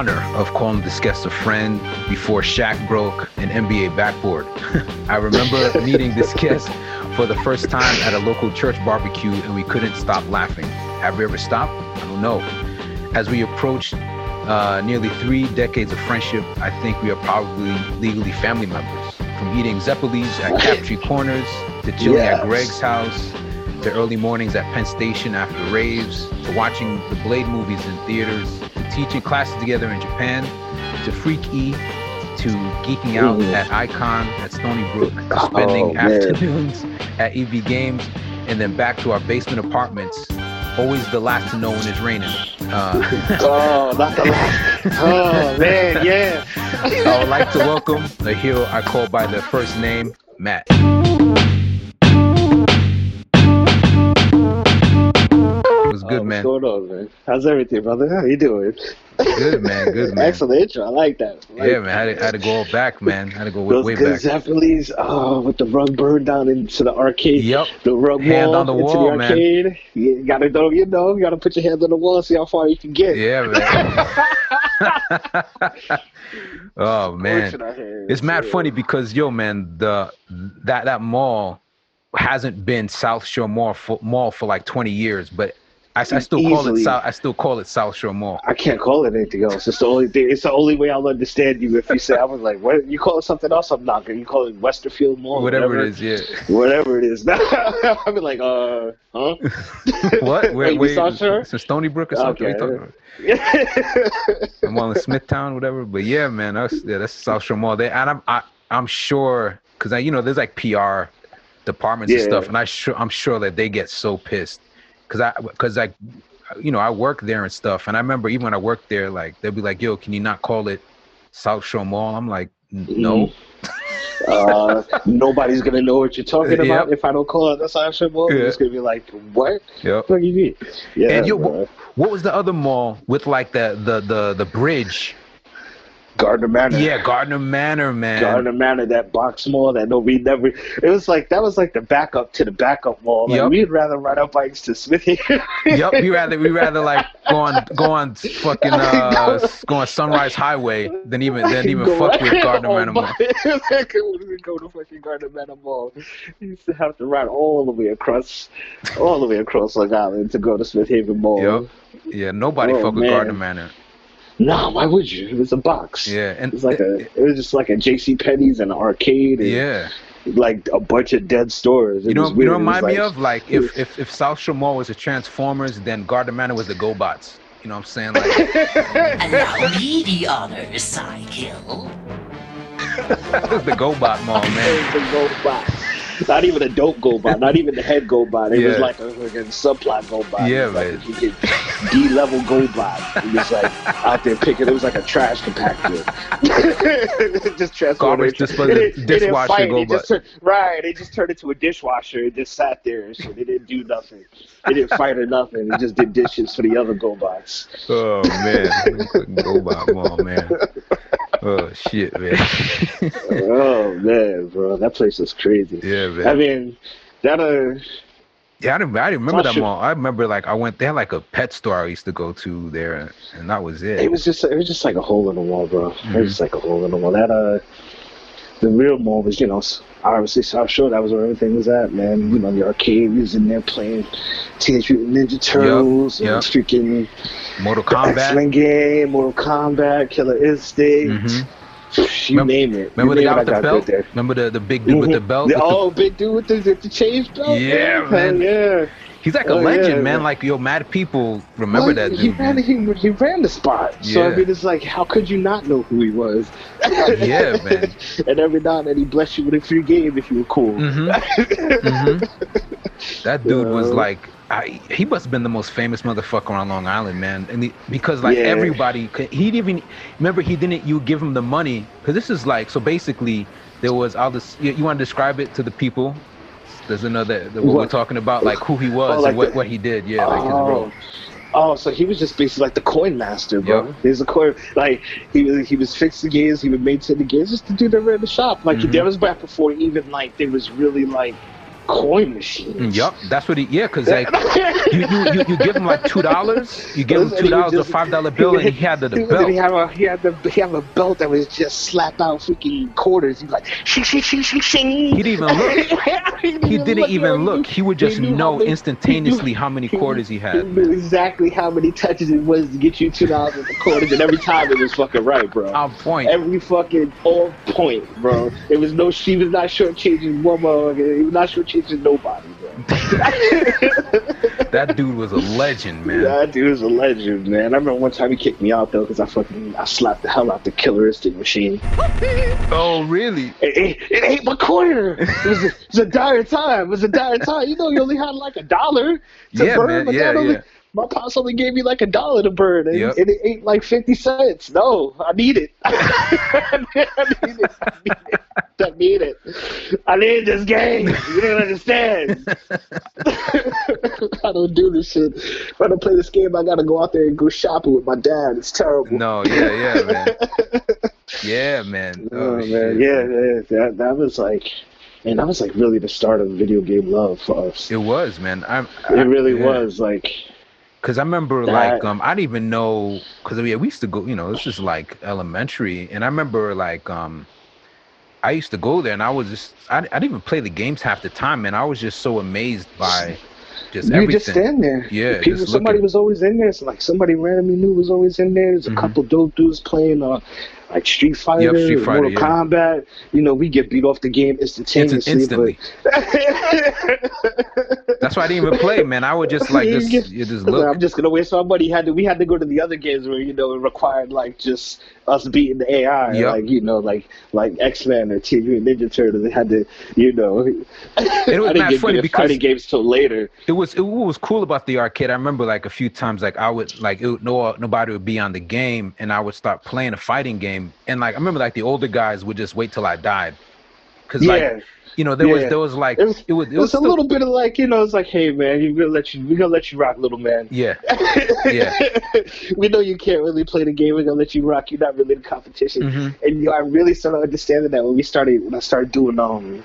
honor of calling this guest a friend before Shaq broke an NBA backboard. I remember meeting this guest for the first time at a local church barbecue and we couldn't stop laughing. Have we ever stopped? I don't know. As we approached uh, nearly three decades of friendship, I think we are probably legally family members. From eating Zeppelis at Captree Corners to chilling Yes. at Greg's house to early mornings at Penn Station after raves to watching the Blade movies in theaters to teaching classes together in Japan to Freak E to geeking out Mhm. at Icon at Stony Brook to Oh, spending man. afternoons at EB Games and then back to our basement apartments. Always the last to know when it's raining. Uh, Oh, not the last. Oh man, yeah. I would like to welcome the hero I call by their first name, Matt. What's good, Oh, man? What's going on, man? How's everything, brother? How you doing? Good, man. Good, man. Excellent intro. I like that. I like Yeah, man. I had, to, I had to go back, man. I had to go way, Those way good back. Zeppelis, oh, with the rug burned down into the arcade. Yep. The rug Hand wall on the into wall, the man. arcade. You gotta know, you know, you gotta put your hands on the wall and see how far you can get. Yeah, man. oh man, Pushing our hands, it's mad yeah. funny because yo, man, the that that mall hasn't been South Shore Mall for, mall for like 20 years, but I, I still call it South. I still call it South Shore Mall. I can't call it anything else. It's the only thing. It's the only way I'll understand you if you say I was like, what you call it something else? I'm not gonna. You call it Westerfield Mall, Whatever it is, yeah. whatever it is. I'll be like, uh, huh? What? Where, Wait, saw sure? Some Stony Brook or something? What Okay. you talking about? I'm on in Smithtown, whatever. But yeah, man, that's yeah, that's South Shore Mall. There, and I'm I, I'm sure because I you know there's like PR departments and stuff, and I sure I'm sure that they get so pissed because I because like you know I work there and stuff, and I remember even when I worked there, like they'd be like, "Yo, can you not call it South Shore Mall?" I'm like, "No." uh, nobody's gonna know what you're talking about Yep. if I don't call it the South Shore Mall. Yeah. Just gonna be like, what? Yep. What do you mean? Yeah, And yo, bro. wh- what was the other mall with like the the the the bridge? Gardiner Manor. Yeah, Gardiner Manor, man. Gardiner Manor, that box mall that nobody never. It was like that was like the backup to the backup mall. Like Yep. we'd rather ride our bikes to Smithy. yep, we rather we rather like go on go on fucking uh go on Sunrise Highway than even than even fuck with Gardiner oh, Manor Mall. when we go to fucking Gardiner Manor Mall, you used to have to ride all the way across, all the way across Long Island to go to Smith Haven Mall. Yep. Yeah, nobody Oh, fuck with. Gardiner Manor. No, why would you? It was a box. Yeah, and It was like a. It was just like a J.C. Penney's and an arcade. And yeah. Like a bunch of dead stores. It You know, you know, It was remind me like- of like if if if South Shore Mall was the Transformers, then Gardiner Manor was the GoBots. You know what I'm saying? Like And now me the honors, Psykill. it was the GoBot Mall, man. the GoBot. Not even a dope GoBot, not even the head GoBot. It was like a, like a subplot GoBot. Yeah, it like man. D-level GoBot. It was like out there picking. It was like a trash compactor. Just transformed. Garbage it- it it didn't dishwasher it GoBot. just turned- right, it just turned into a dishwasher. It just sat there and shit. It didn't do nothing. It didn't fight or nothing. It just did dishes for the other GoBots. Oh man, Fucking GoBot Mall, man. Oh shit, man. oh man, bro, that place was crazy. yeah, man. I mean, that uh. Yeah, I didn't, I didn't remember that Shore- mall. I remember like I went. They had like a pet store I used to go to there, and that was it. It was just it was just like a hole in the wall, bro. It Mhm. was just like a hole in the wall. That uh, the real mall was you know obviously South Shore. That was where everything was at, man. You know the arcade was in there playing Teenage Mutant Ninja Turtles yep. and freaking Mortal Kombat. X-Men game, Mortal Kombat, Killer Instinct. Mhm. You Remember- name it. Remember you the guy with the belt? Remember the, the big dude with the Mhm. belt? The- With the- oh, big dude with the, the, change belt. Yeah, Hell man. Yeah. he's like a oh, legend, yeah, man. man. Like yo, mad people remember Well, that he dude. ran, man. he, he ran the spot. So I mean, it's like, how could you not know who he was? Yeah, man. and every now and then he blessed you with a free game if you were cool. hmm hmm That dude was like, I, he must have been the most famous motherfucker on Long Island, man. And he, because like Yeah. everybody, he didn't even remember he didn't. You give him the money because this is like so. Basically, there was all this. You, you want to describe it to the people? There's another the, what, we're talking about, like who he was Oh, like and what, the- what he did. Yeah, like his role. Oh, so he was just basically like the coin master, bro. Yep. He was a coin, like he was he was fixing the games, he would maintain the games, just to do the dude that ran the shop. Like Mhm. that was back before even like there was really like coin machines. Mm, Yup, that's what he. Yeah, cause like you, you, you, you give him like two dollars, you give him two dollars or five dollar bill, and he had the, the belt. he had a he had the he had a belt that was just slap out freaking quarters. He's like shing shing shing shing shing. He didn't even look. he He didn't even look. He would just knew how know many- instantaneously how many quarters he He had. knew exactly how many touches it was to get you two dollars the quarters, and every time it was fucking right, bro. On point. Every fucking on point, bro. It was no. She was not shortchanging one motherfucker. He was not shortchanging nobody. That dude was a legend, man. That dude was a legend, man. I remember one time he kicked me out though because I fucking I slapped the hell out the killer instinct machine. Oh, really? It, it, it ain't my quarter. It was, a, it was a dire time. It was a dire time. You know, you only had like a dollar to Yeah, burn. man. but Yeah, that only, yeah. My pops only gave me like a dollar to burn, and, Yep. and it ain't like fifty cents. No, I need it. I need it. I need it. I need it. I need this game. You don't understand. I don't do this shit. If I don't play this game, I gotta go out there and go shopping with my dad. It's terrible. No, yeah, yeah, man. Yeah, man. Oh, Oh, man, shit. yeah, yeah, that that was like, and that was like really the start of video game love for us. It was, man. I, It really was like, Cause I remember That- like um I didn't even know because yeah we used to go you know this is like elementary and I remember like um I used to go there and I was just I, I didn't even play the games half the time man I was just so amazed by just everything. you everything. just stand there. Yeah, people. just Somebody was always in there. So like somebody randomly knew was always in there. There's a Mhm. couple dope dudes playing uh like Street Fighter, Yep, Street Fighter, Mortal yeah. Kombat. You know, we get beat off the game instantaneously. instantly. That's why I didn't even play man I would just like just just look I'm just gonna waste my money. Had to we had to go to the other games where you know it required like just us beating the AI, Yep. like you know like like X Men or Teenage Mutant Ninja Turtles. They had to you know. It was I didn't mad get funny because- fighting games till later. it was it, was cool about the arcade. I remember like a few times like I would like it, no nobody would be on the game and I would start playing a fighting game and like I remember like the older guys would just wait till I died because Yeah. like you know there was there was like It was- it was it It was a little bit of like you know, it's like, hey man, we're gonna let you, we're gonna let you rock, little man. yeah Yeah. we know you can't really play the game. We're gonna let you rock. You're not really in competition. Mhm. And you know, I really started understanding that when we started, when I started doing um,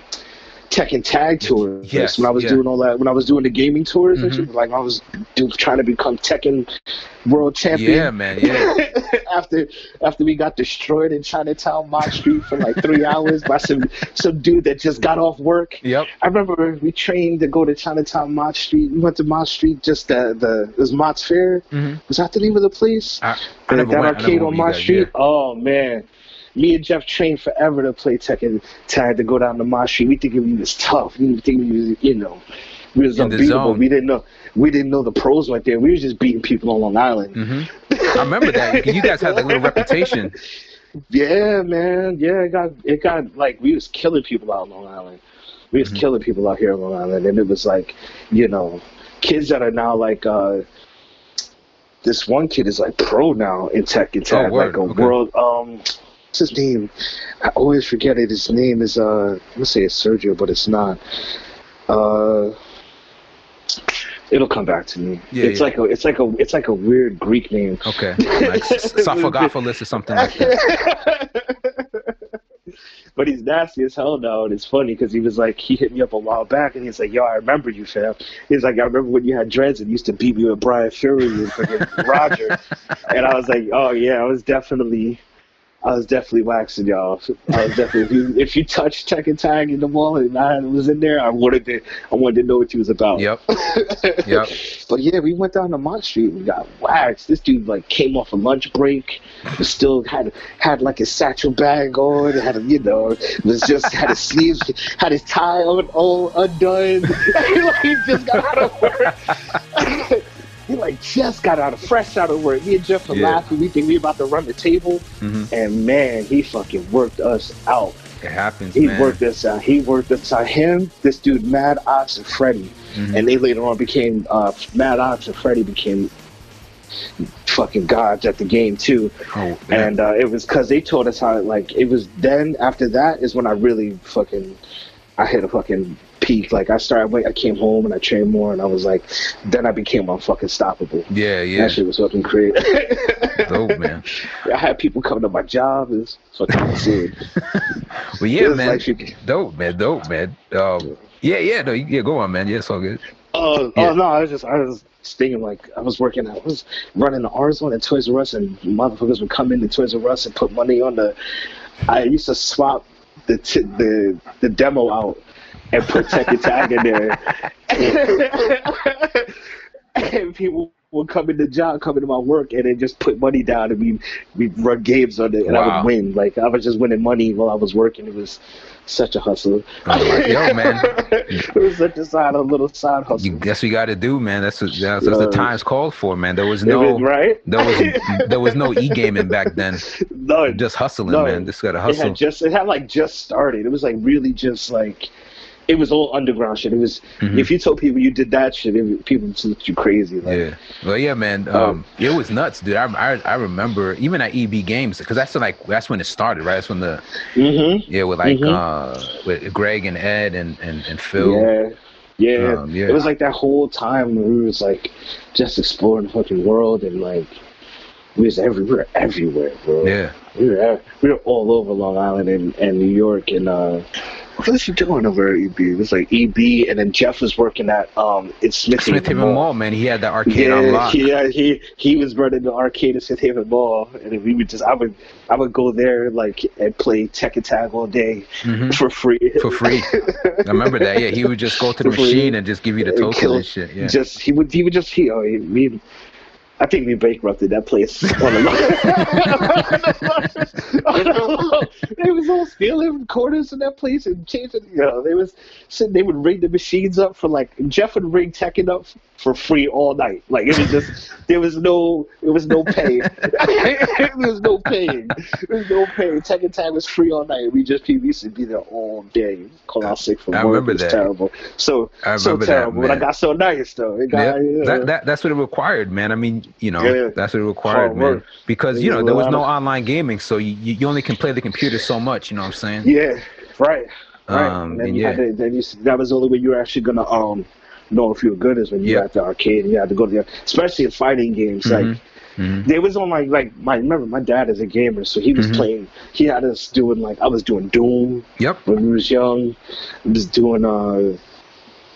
Tekken tag tours. Yes, when I was yeah. doing all that, when I was doing the gaming tours and Mhm. shit, like I was do, trying to become Tekken world champion. yeah man yeah after after we got destroyed in Chinatown Mott Street for like three hours by some some dude that just got off work. yep I remember we trained to go to Chinatown Mott Street. We went to Mott Street just the the it was Mott's Fair. Mhm. Was that the name of the place? I, I that never that went, arcade on Mott Street. yeah. Oh man. Me and Jeff trained forever to play Tekken tag to go down to Mott Street. We thinking we was tough. We thinking we was, you know, we was In unbeatable. We didn't know we didn't know the pros went there. We was just beating people on Long Island. Mhm. I remember that you guys had like a little reputation Yeah, man. Yeah, it got it got like we was killing people out on Long Island. We was Mhm. killing people out here on Long Island, and it was like, you know, kids that are now like uh this one kid is like pro now in Tekken Tag, Oh, like a Okay. world um what's his name? I always forget it. His name is uh I'm gonna say it's Sergio, but it's not. Uh It'll come back to me. Yeah, it's yeah. like a, it's like a, it's like a weird Greek name. okay like or something like that but he's nasty as hell now, and it's funny because he was like, he hit me up a while back, and he's like, "Yo, I remember you, fam." He's like, "I remember when you had dreads and used to beat me with Bryan Fury and Roger," and I was like, "Oh yeah, I was definitely." I was definitely waxing y'all. I was definitely if you if you touched Tekken Tag in the mall and I was in there, I wanted to I wanted to know what you was about. yep yep But yeah, we went down to Mott Street. We got waxed. This dude like came off a lunch break, still had had like his satchel bag on. Had a, you know was just had his sleeves, had his tie on all undone. like, he just got out of work. he like just got out of fresh out of work. Me and Jeff were Yeah. laughing. We think we about to run the table, Mhm. and man, he fucking worked us out. it happens He man worked us out. He worked us out. Him, this dude, Mad Ox, and Freddie Mhm. and they later on became uh, Mad Ox and Freddy became fucking gods at the game too. oh. And uh, it was because they told us how like it was. Then after that is when I really fucking I hit a fucking peak. Like I started, like, I came home and I trained more, and I was like, then I became unfucking stoppable. yeah yeah That shit was fucking crazy. dope man I had people coming to my job. It was fucking insane. well yeah man like you- dope man dope man um Yeah, yeah, no, yeah. Go on, man. Yeah, it's all good. Oh, Yeah. oh no, I was just I was thinking like I was working I was running the R zone at Toys R Us and motherfuckers would come into Toys R Us and put money on the I used to swap the t- the the demo out and put Tekken Tag in there. and people would come into job, come into my work, and then just put money down, and we we run games on it, and I would win. Like I was just winning money while I was working. It was such a hustle. Like, yo, man. it was such a side, a little side hustle. You, that's what you got to do, man. That's what that's, that's the uh, times called for, man. There was no was- right? there was there was no e gaming back then. no, Just hustling, No. man. Just got to it hustle. had just it had like just started. It was like really just like it was all underground shit. It was Mhm. if you told people you did that shit, it, people just looked you crazy. Like, Yeah. Well, yeah, man. Um, it was nuts, dude. I, I, I remember even at EB Games because that's when, like that's when it started, right? That's when the Mm-hmm. yeah with like Mhm. uh with Greg and Ed and and, and Phil. Yeah. Yeah. Um, yeah. It was like that whole time when we was like just exploring the fucking world and like we was every we were everywhere, bro. Yeah. We were we were all over Long Island and, and New York and uh what was he doing over at EB? It was like EB and then Jeff was working at um it's Smith, Smith Haven Mall, man. He had the arcade Yeah, on lock. yeah, he he was running the arcade at Smith Haven Mall, and we would just I would I would go there like and play Tekken Tag all day Mhm. for free. For free. I remember that. Yeah, he would just go to the For free. machine and just give you the And token kill- and shit. Yeah. Just he would he would just he, oh, he I think we bankrupted that place on the They was all stealing quarters in that place and changing. You know, they was sitting. They would ring the machines up for like Jeff would ring Tekken up for free all night. Like it was just there was no it was no pay. there was no paying. There was no pay. Tekken Tag was free all night. We just people used to be there all day. Call out sick from I work. remember it was that. terrible. So I so remember that, terrible. but I got so nice though. It got, Yeah, you that, that that's what it required, man. I mean, you know, Yeah. that's what it required, man. Because you know there was no online gaming, so you, you only can play the computer so much. You know what I'm saying? Yeah, right. Right. Um, and then and you had yeah. to, then you, that was the only way you were actually gonna um know if you were good is when you Yeah. at the arcade and you had to go to the especially in fighting games. Like Mhm. Mhm. they was on like like my remember my dad is a gamer, so he was Mhm. playing. He had us doing like I was doing Doom Yep, when we was young. I was doing uh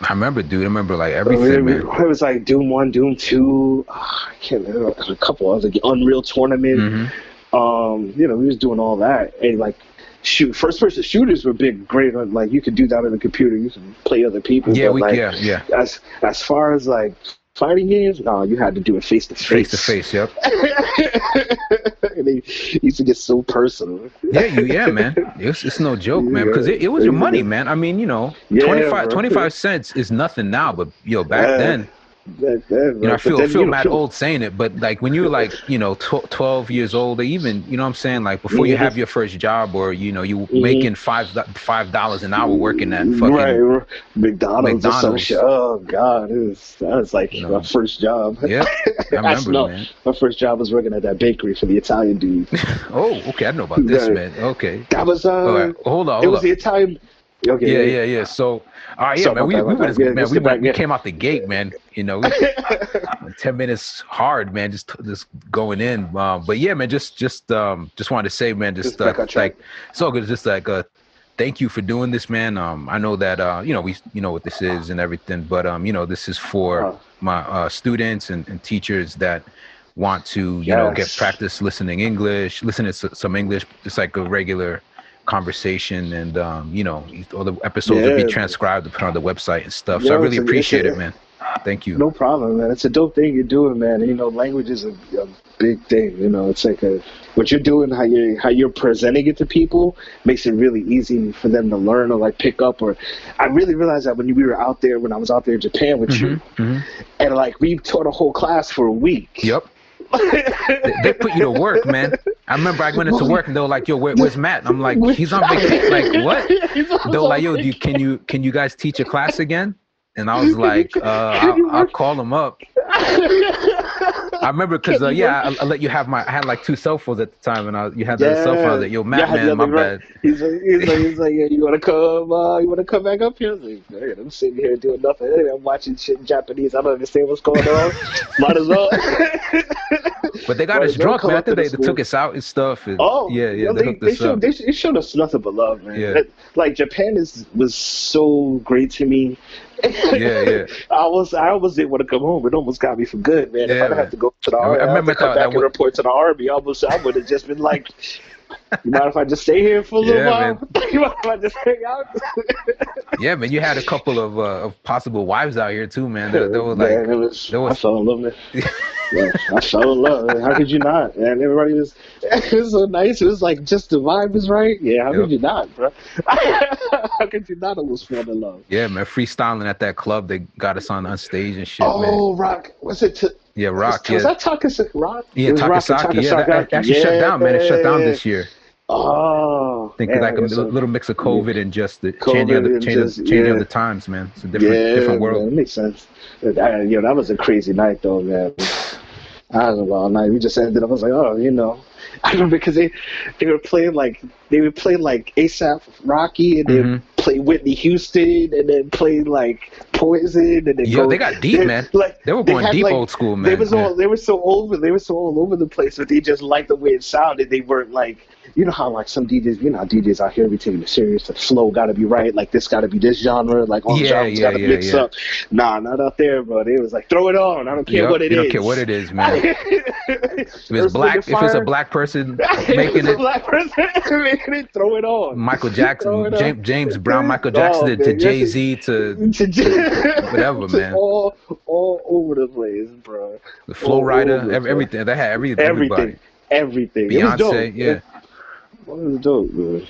I remember, dude. I remember like it, everything, man. was like Doom One, Doom Two. ah, I can't remember a couple other Unreal Tournament. Mhm. um, you know, we was doing all that, and like, shoot, first person shooters were big, great. On, like, you could do that on the computer, you can play other people. Yeah, we like, yeah yeah As as far as like fighting games, no, you had to do it face to face Face to face. Yep. and they used to get so personal. Yeah, you yeah, man. It's it's no joke, man. Because it, it was your money, man. I mean, you know, Yeah, 25, 25 cents is nothing now, but yo, back Yeah. then, You know, I feel feel you know, mad old saying it, but like when you're like, you know, tw- 12 years old, or even, you know what I'm saying, like before you Mhm. have your first job or, you know, you Mhm. making five five dollars an hour working at fucking right. McDonald's, or some McDonald's. shit. Oh God, it was that was like my first job. Yeah, I remember, no- man. My first job was working at that bakery for the Italian dude. Oh, okay, I know about this, Right. man. Okay. That was uh, right, hold on, it was on. the Italian. Okay, Yeah, yeah, yeah. So, all right, yeah, Sorry man. We, we, man, we, went, we came out the gate, man. You know, we, ten minutes hard, man. Just just going in. Um, but yeah, man. Just just um just wanted to say, man. Just, Just uh, back on track. like it's all good. Just like uh, thank you for doing this, man. Um, I know that uh, you know we you know what this is and everything, but um, you know this is for Uh-huh. my uh students and, and teachers that want to you know get practice listening English, listening to some English, just like a regular conversation and um, you know all the episodes will Yeah. be transcribed to put on the website and stuff. so I really a- appreciate a- it, man. Thank you. No problem, man. It's a dope thing you're doing, man. You know, language is a, a big thing. You know, it's like a what you're doing, how you how you're presenting it to people makes it really easy for them to learn or like pick up. Or I really realized that when we were out there, when I was out there in Japan with you, Mhm, mhm. and like we taught a whole class for a week. Yep. They, put you to work, man. I remember I went into work and they were like, "Yo, where, where's Matt?" And I'm like, "He's on vacation." Like, what? They were like, "Yo, do you, can you can you guys teach a class again?" And I was like, uh, I'll, "I'll call him up." I remember because uh, yeah, I, I let you have my. I had like two cell phones at the time, and I, you had the cell phone. I was like, yo, Matt, Yeah, man, my other bad. He's like, he's like, he's like, yeah, you wanna come? Uh, you wanna come back up here? I was like, man, I'm sitting here doing nothing. Anyway, I'm watching shit in Japanese. I don't understand what's going on. Might as well. But they got us drunk, man. I think they, the they took us out and stuff. And, Oh, yeah, yeah, well, they, they, they, us showed, they, showed us nothing but love, man. Yeah. Like Japan is was so great to me. Yeah, yeah. I was I almost didn't want to come home. It almost got me for good, man. if I didn't man. have to go to the I- I army, I, remember come that- back that and report to the army. I almost I would have just been like, you mind if I just stay here for a little Yeah, while? you mind if I just hang out? Yeah, man. You had a couple of, uh, of possible wives out here too, man. They were like, man, it was, there was- I fell in love, man. Yeah, I fell in love. How could you not? And everybody was, it was so nice. It was like just the vibe was right. Yeah, how Yep. could you not, bro? how could you not almost fall in love? yeah, man. Freestyling at that club, they got us on on stage and shit, man. Oh, Rock. Was it? T- Yeah, rock. Was, was that Takasaki Rock? yeah, was Takasaki. Yeah, that, that actually yeah. shut down, man. It shut down this year. Oh, I think man, like a so- little mix of COVID and just the COVID changing of the, just- changing yeah. of the times, man. It's a different yeah, different Man, world. it makes sense. That, you know, that was a crazy night, though, man. I was a long night. We just ended up. I was like, oh, you know. I remember because they they were playing like they were playing like ASAP Rocky and then Mhm. play Whitney Houston and then play like Poison and then Yo, go, they got deep, man. Like They were going had, deep like- old school, man. They man. was Yeah. all they were so over they were so all over the place, but they just liked the way it sounded. They weren't like you know how like some DJs, you know, DJs out here be taking it serious. The flow got to be right. Like this got to be this genre. Like all Yeah, genres yeah, got to yeah, mix yeah. up. Nah, not out there, bro. It was like throw it on. I don't care Yup, what it you is. don't care what it is, man. if it's black, if it's a black person making it, black person making it, throw it on. Michael Jackson. James, James Brown, Michael Jackson Oh, to, to Jay Z to Whatever, Just man. All, all over the place, bro. the Flo all Rida, over, ev- everything. They had every, Everything, everybody. everything. It was dope. Beyonce, yeah. It was dope, man.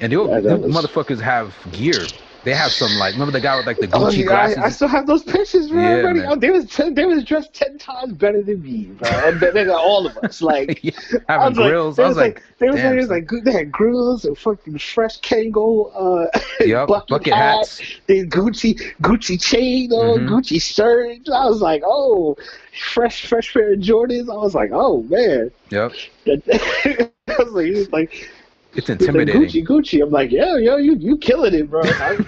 And the motherfuckers have gear. They have some like remember the guy with like the Oh, Gucci yeah, glasses. I, I still have those pictures, bro. Yeah, already. man. Oh, they was ten, they was dressed ten times better than me, bro. And they, they got all of us. Like Yeah, having like- grills. they I was like, they was like, they was son. like, they had grills and fucking fresh Kangol, uh, Yup, bucket, bucket hat, hats. They Gucci, Gucci chain on, Mhm. Gucci shirt. I was like, oh, fresh, fresh pair of Jordans. I was like, oh man. Yep, I was like, was like, it's the intimidating. Gucci, Gucci. I'm like, yo, yo, you, you killing it, bro. I,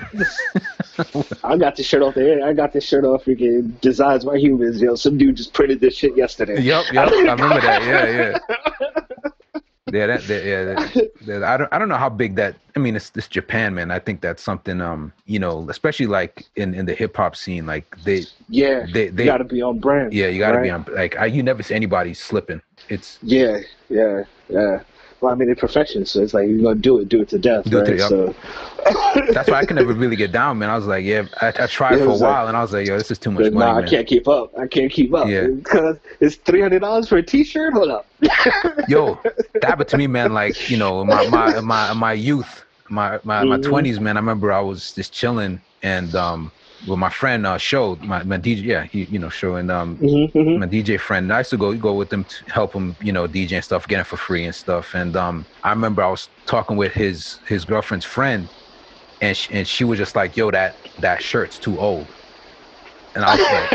I got this shirt off there. I got this shirt off freaking Designs by Humans. Yo, some dude just printed this shit yesterday. Yep, yep. I remember that. Yeah, yeah. Yeah, that, that yeah. That, that- I don't I don't know how big that. I mean, it's it's Japan, man. I think that's something. Um, you know, especially like in in the hip hop scene, like they Yeah, they they got to be on brand. yeah, you got to be on. Like I, you never see anybody slipping. It's Yeah, yeah, yeah. Well, I mean, in profession, so it's like you're gonna do it, do it to death, Do it right? to- so that's why I can never really get down, man. I was like, yeah, I, I tried for a was like- while, and I was like, yo, this is too much Like, money, nah, I can't keep up. I can't keep up. Yeah. Because it's three hundred dollars for a T-shirt. Hold up. Yo, that happened to me, man. Like you know, my my my my youth, my my my Mhm. twenties, man. I remember I was just chilling and um with my friend uh show my my DJ, yeah, he you know show and um Mm-hmm, mm-hmm. my DJ friend. I used to go go with him to help him, you know, DJ and stuff, get it for free and stuff. And um, I remember I was talking with his his girlfriend's friend, and she, and she was just like, "Yo, that that shirt's too old." And I was like,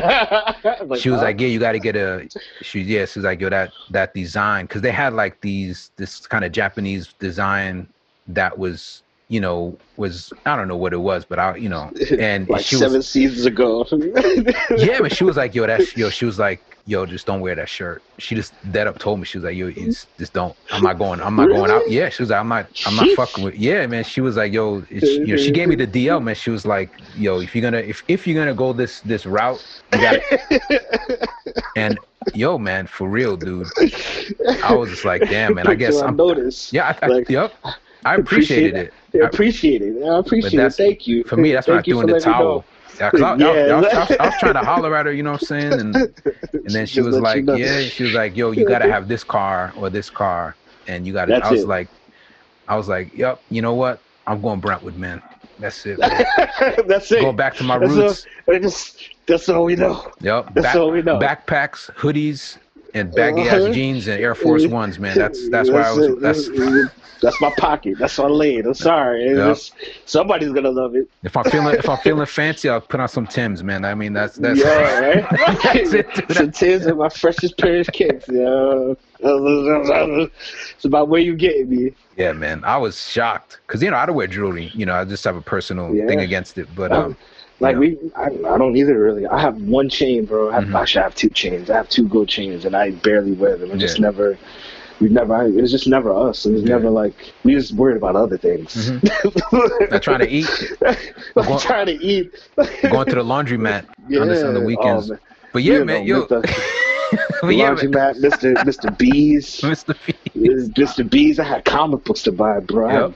she was like, "Yeah, you got to get a." She yeah, she's like, "Yo, that that design," because they had like these this kind of Japanese design that was, you know, was I don't know what it was, but I, you know, and like she seven was seasons ago. yeah, but she was like, yo, that's yo. She was like, yo, just don't wear that shirt. She just dead up told me she was like, yo, it's, just don't. I'm not going. I'm not going out. Yeah, she was like, I'm not. I'm not fucking with. Yeah, man. She was like, yo, it's, you know, she gave me the DL, man. She was like, yo, if you're gonna if if you're gonna go this this route, you got and yo, man, for real, dude. I was just like, damn, man. I guess I'm. notice. Yeah, I, I, Like, yep. I appreciated it. I I- appreciate it. I appreciate it. Thank you. For me, that's Thank not doing the towel. Yeah, 'cause I, I- Yeah. I was, I, was, trying to holler at her, you know what I'm saying? And and then she was like, you know. "Yeah." She was like, "Yo, you gotta have this car or this car, and you gotta." I was it. like, "I was like, yep. You know what? I'm going Brentwood, man. That's it. That's it. Go back to my That's roots. all, just, that's all we know. Yep. That's Back- all we know. Backpacks, hoodies, and baggy Uh-huh. ass jeans and Air Force Ones, man. That's that's why I was. That's that's my pocket. That's my lane. I'm sorry. Yep. somebody's gonna love it. if I'm feeling if I'm feeling fancy, I'll put on some Tims, man. I mean that's that's yeah, right. that's it. Some Tims and my freshest pair of kicks. Yeah, it's about where you getting me. Yeah, man. I was shocked because you know I don't wear jewelry. You know, I just have a personal Yeah. thing against it. But um, Like Yeah. we, I, I don't either really. I have one chain, bro. I have, Mhm. actually I have two chains. I have two gold chains, and I barely wear them. I just never. We never. I, it was just never us. It was Yeah. never like we just worried about other things. not trying to eat, like Going- trying to eat. going to the laundromat on, this, on the weekends. Oh, man. but yeah, You man, know, yo, Mr. but yeah, Mr. Mr. B's. Mr. P. Mr. B's. I had comic books to buy, bro. Yep.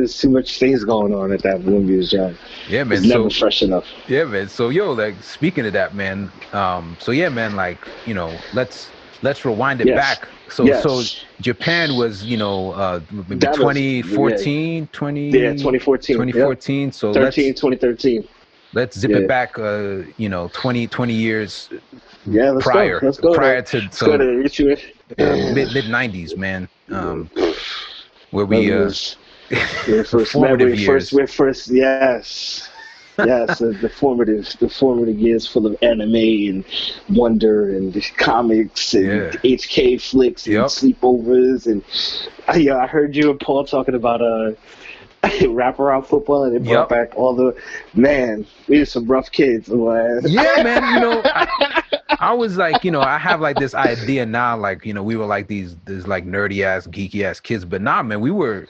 There's too much things going on at that Bloomberg's job. Yeah, man. It's So never fresh enough. yeah, man. So yo, like speaking of that, man. Um, so yeah, man. Like you know, let's let's rewind it Yes. back. So Yes. so Japan was you know uh maybe That was- 2014, 20 Yeah, 2014. 2014. So 13, let's 2013. let's zip Yeah. it back. Uh, you know, 20 20 years Yeah, let's prior go. Let's go. prior to Let's so go to uh, mid mid 90s, man. Um, where we uh, First memory, years. first, we're first, yes. yes, the, the formative, the formative years full of anime and wonder and comics and Yeah. HK flicks and Yep. sleepovers and yeah, I heard you and Paul talking about uh wraparound football and it brought Yep. back all the man. We were some rough kids, man. yeah, man. You know, I, I was like, you know, I have like this idea now, like you know, we were like these these like nerdy ass, geeky ass kids, but nah, man, we were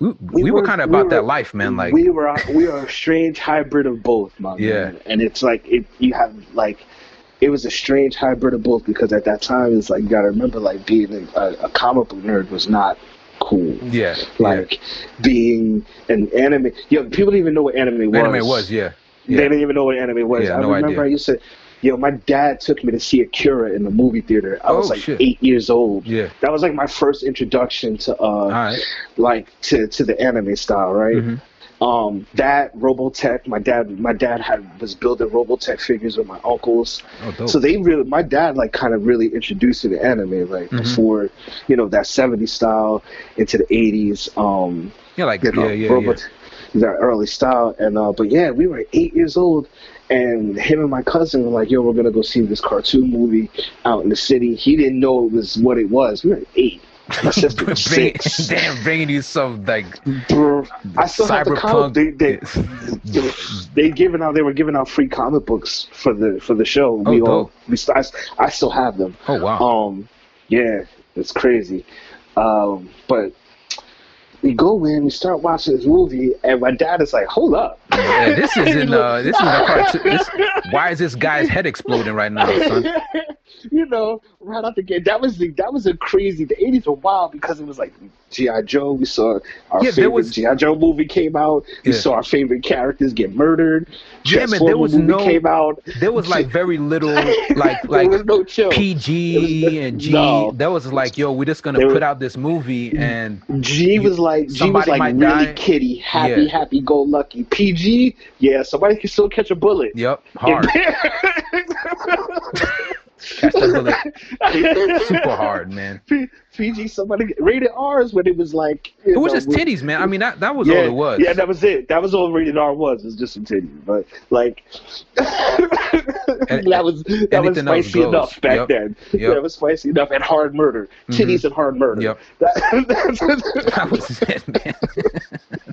we, we, were, were- kind of we about were- that life, man. Like we were we are a strange hybrid of both, man. Yeah. and it's like it you have like it was a strange hybrid of both because at that time it's like you gotta remember like being a, a comic book nerd was not cool. yeah, Like being an anime, yo, people didn't even know what anime was. anime was, yeah, They didn't even know what anime was. Yeah, I no remember idea. I used to, yo, my dad took me to see Akira in the movie theater. I was Oh, like shit. eight years old. Yeah. That was like my first introduction to uh right. like to to the anime style, right? Mhm. Um, that Robotech, my dad, my dad had was building Robotech figures with my uncles. Oh. So they really, my dad like kind of really introduced me to anime, like Mhm. before, you know, that '70s style into the '80s. Um, yeah, like you know, yeah, yeah, yeah. That early style, and uh, but yeah, we were eight years old. And him and my cousin were like, "Yo, we're gonna go see this cartoon movie out in the city." He didn't know it was what it was. We were eight. My sister was six. Damn, bringing you some like I still have the comic. cyberpunk. They, they, they giving out. They were giving out free comic books for the for the show. we Oh, all. We, I, I still have them. oh wow. Um, yeah, it's crazy. Um, but we go in, we start watching this movie, and my dad is like, "Hold up." Yeah, this is in uh, this is a cartoon. This, why is this guy's head exploding right now, son? you know, right off the gate. That was the that was a crazy. The eighties were wild because it was like GI Joe. We saw our Yeah, favorite was- GI Joe movie came out. We Yeah. saw our favorite characters get murdered. Yeah, man, there was movie no- came out. There was like very little like there like was no chill. PG was- and G. no. That was like, yo, we're just gonna They were- put out this movie and G was like G was like really die. kitty, happy, Yeah. happy go lucky. PG, yeah, somebody can still catch a bullet. yep, hard. Catch that bullet super hard, man. P- PG, somebody rated R's when it was like It was know, just titties, man. I mean that that was yeah, all it was. Yeah, that was it. That was all rated R was. It was just some titties, but like that was that was spicy enough back Yep. then. Yep. It was spicy enough and hard murder, mm-hmm. titties and hard murder. Yep. That- That was it, man.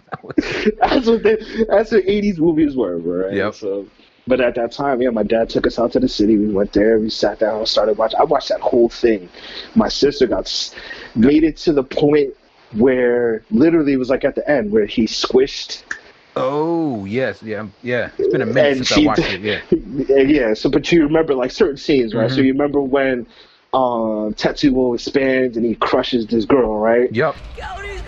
That was- that's what the that's what eighties movies were, right? Yep. So, but at that time, yeah, my dad took us out to the city. We went there. We sat down, started watching. I watched that whole thing. My sister got made it to the point where literally it was like at the end where he squished. oh yes, yeah, yeah. It's been a minute and since I watched it. Yeah. yeah, yeah. So, but you remember like certain scenes, right? Mm-hmm. So you remember when um, Tetsuo expands and he crushes this girl, right? Yep. Cody's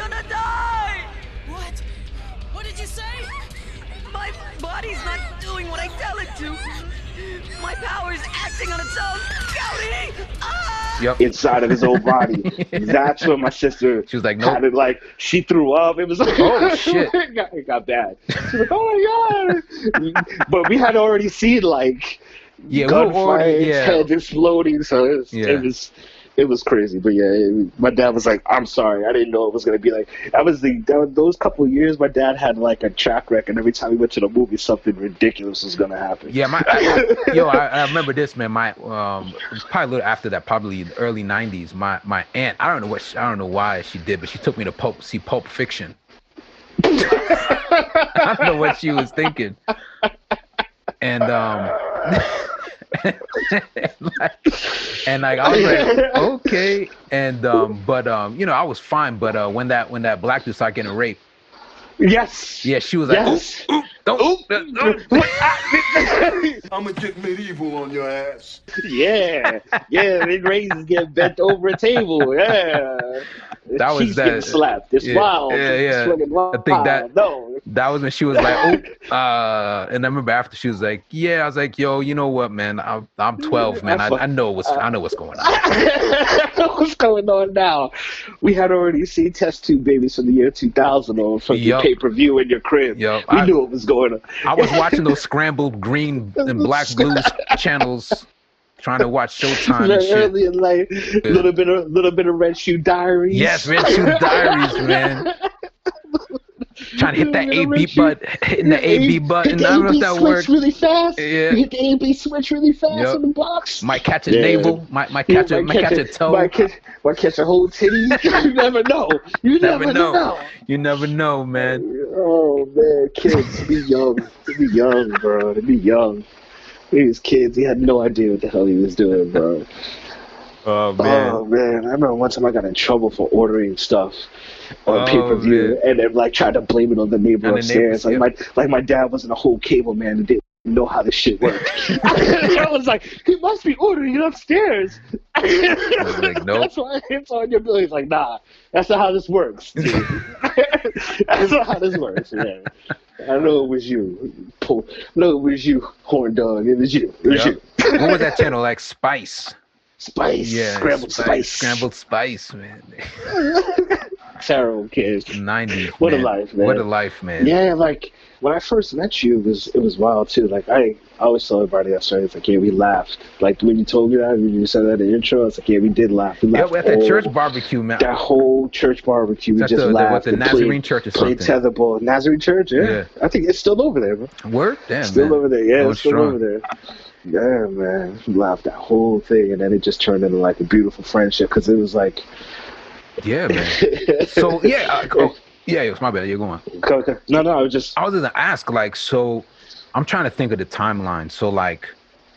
acting on its own. Cody! Ah! Yep. Inside of his own body. That's when my sister She was like, no. nope. it like she threw up. It was like Oh, shit. it, got, it got bad. She was like, oh my god. but we had already seen like Yeah, we were gunfire, already- his yeah. head exploding. So it was, Yeah. it was, it was crazy. But yeah, it, my dad was like, "I'm sorry, I didn't know it was gonna be like." That was the that, was- those couple of years. My dad had like a track record. Every time we went to the movie, something ridiculous was gonna happen. Yeah, my I- yo, I, I remember this man. My um, it was probably a little after that, probably the early '90s. My my aunt, I don't know what, she, I don't know why she did, but she took me to Pulp, see Pulp Fiction. I don't know what she was thinking. And um, and like, and like I was like, okay, and um, but um, you know, I was fine. But uh, when that when that black dude started getting raped, Yes. yeah, she was like, Yes. "Ooh, ooh, don't, don't, I'm gonna get medieval on your ass. yeah, yeah. Then raises get bent over a table. Yeah. That was She's that- getting slapped. It's yeah, wild. yeah, yeah. wild. I think that- no. That was when she was like, "Oh," uh, and I remember after she was like, "Yeah," I was like, "Yo, you know what, man? I'm I'm 12, man. I, I know what's I know what's going on." What's going on now? We had already seen Test Tube Babies from the year 2000 on from your pay per view in your crib. Yup. We I- knew what was going on. I was watching those scrambled green and black blues channels, trying to watch Showtime and Very shit. early in life, little bit of little bit of Red Shoe Diaries. Yes, Red Shoe Diaries, man. Trying to hit that A B button, hitting the A B Hit button. the I don't know if A-B that switch worked. really fast. Yeah. You hit the A B switch really fast Yup. in the box. Might catch a Yeah. navel, might might Yeah, catch a might catch a toe. Might catch, might catch a whole titty. you never know. You Never never, know. know. You never know, man. Oh man, kids be young. Be young, bro. Be young. He was kids. He had no idea what the hell he was doing, bro. Oh man. Oh man, I remember one time I got in trouble for ordering stuff on Oh, pay per view, and then like tried to blame it on the neighbor the upstairs. neighbors, like my like my dad wasn't a whole cable man and didn't know how this shit works. I was like, he must be ordering it upstairs. like, nope. That's why it's on your bill. He's like, nah, that's not how this works. that's not how this works, man. I know it was you. Po- No, it was you, horn dog. It was you. It was Yep. you. What was that channel like? Spice. Spice. Yeah, Scrambled spice. Scrambled spice, man. Terrible kids. 90s. What a life, man. What a life, man. Yeah, like when I first met you, it was it was wild too. Like I, I always tell everybody that story. It's like, yeah, we laughed. Like when you told me that, when you said that in the intro, it's like, yeah, we did laugh. We Yeah, laughed. we at that church barbecue, man. That whole church barbecue, we That's just the- the- laughed. what, the Nazarene played, church or played something? tetherball. Nazarene church, yeah. Yeah. I think it's still over there, bro. Word? Damn, still man. over there, yeah, Going it's still strong. over there. Yeah, man, we laughed that whole thing, and then it just turned into like a beautiful friendship because it was like, Yeah, man. So, yeah. Uh, oh, yeah, it was my bad. You're going. Okay. no, no, I was just I was gonna ask, like, so I'm trying to think of the timeline. So, like,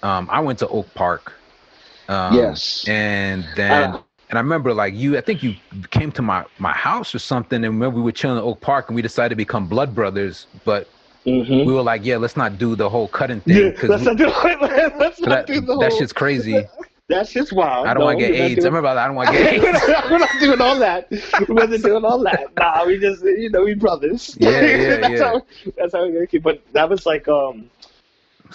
um, I went to Oak Park. Um, Yes. And then, Uh. and I remember, like, you, I think you came to my my house or something, and remember we were chilling at Oak Park, and we decided to become blood brothers, but Mhm. we were like, yeah, let's not do the whole cutting thing Yeah, let's not do it. Let's not that, do the that whole. shit's crazy. That's just wild. I don't No, want to get AIDS. I doing- remember I don't want to get we're, AIDS. not, we're not doing all that. we're not doing all that. Nah, we just, you know, we brothers. Yeah, yeah, that's yeah. How, that's how we get it. But that was like, um,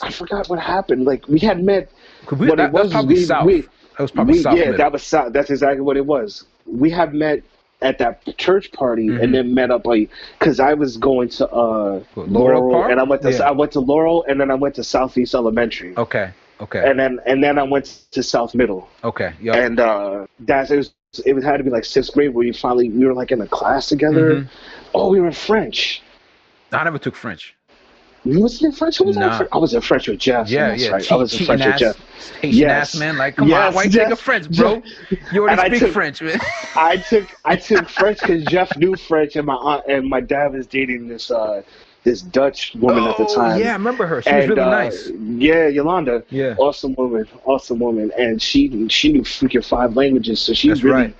I forgot what happened. Like we had met. we, What that, it was probably we- south. we- that was probably we- south. yeah, middle. that was south. That's exactly what it was. We had met at that church party Mhm. and then met up like because I was going to uh Laurel Park? and I went to Yeah. I went to Laurel and then I went to Southeast Elementary okay. Okay. and then and then I went to South Middle okay. Yo. and uh that's it was it was, had to be like sixth grade where we finally we were like in a class together. Mhm. Oh, we were in French. I never took French. You was in French? Who was I in Nah. I was in French with Jeff. Yeah, yeah. right. Cheat, I was in French with Jeff. Haitian Yes. ass man. Like, come Yes, on, why you taking French, bro? You already And speak took- French, man. I took I took French because Jeff knew French, and my aunt and my dad was dating this uh this Dutch woman at the Oh, time. yeah, I remember her. She and, was really uh, nice. Yeah, Yolanda. Yeah. Awesome woman. Awesome woman. And she she knew freaking five languages, so she That's really right.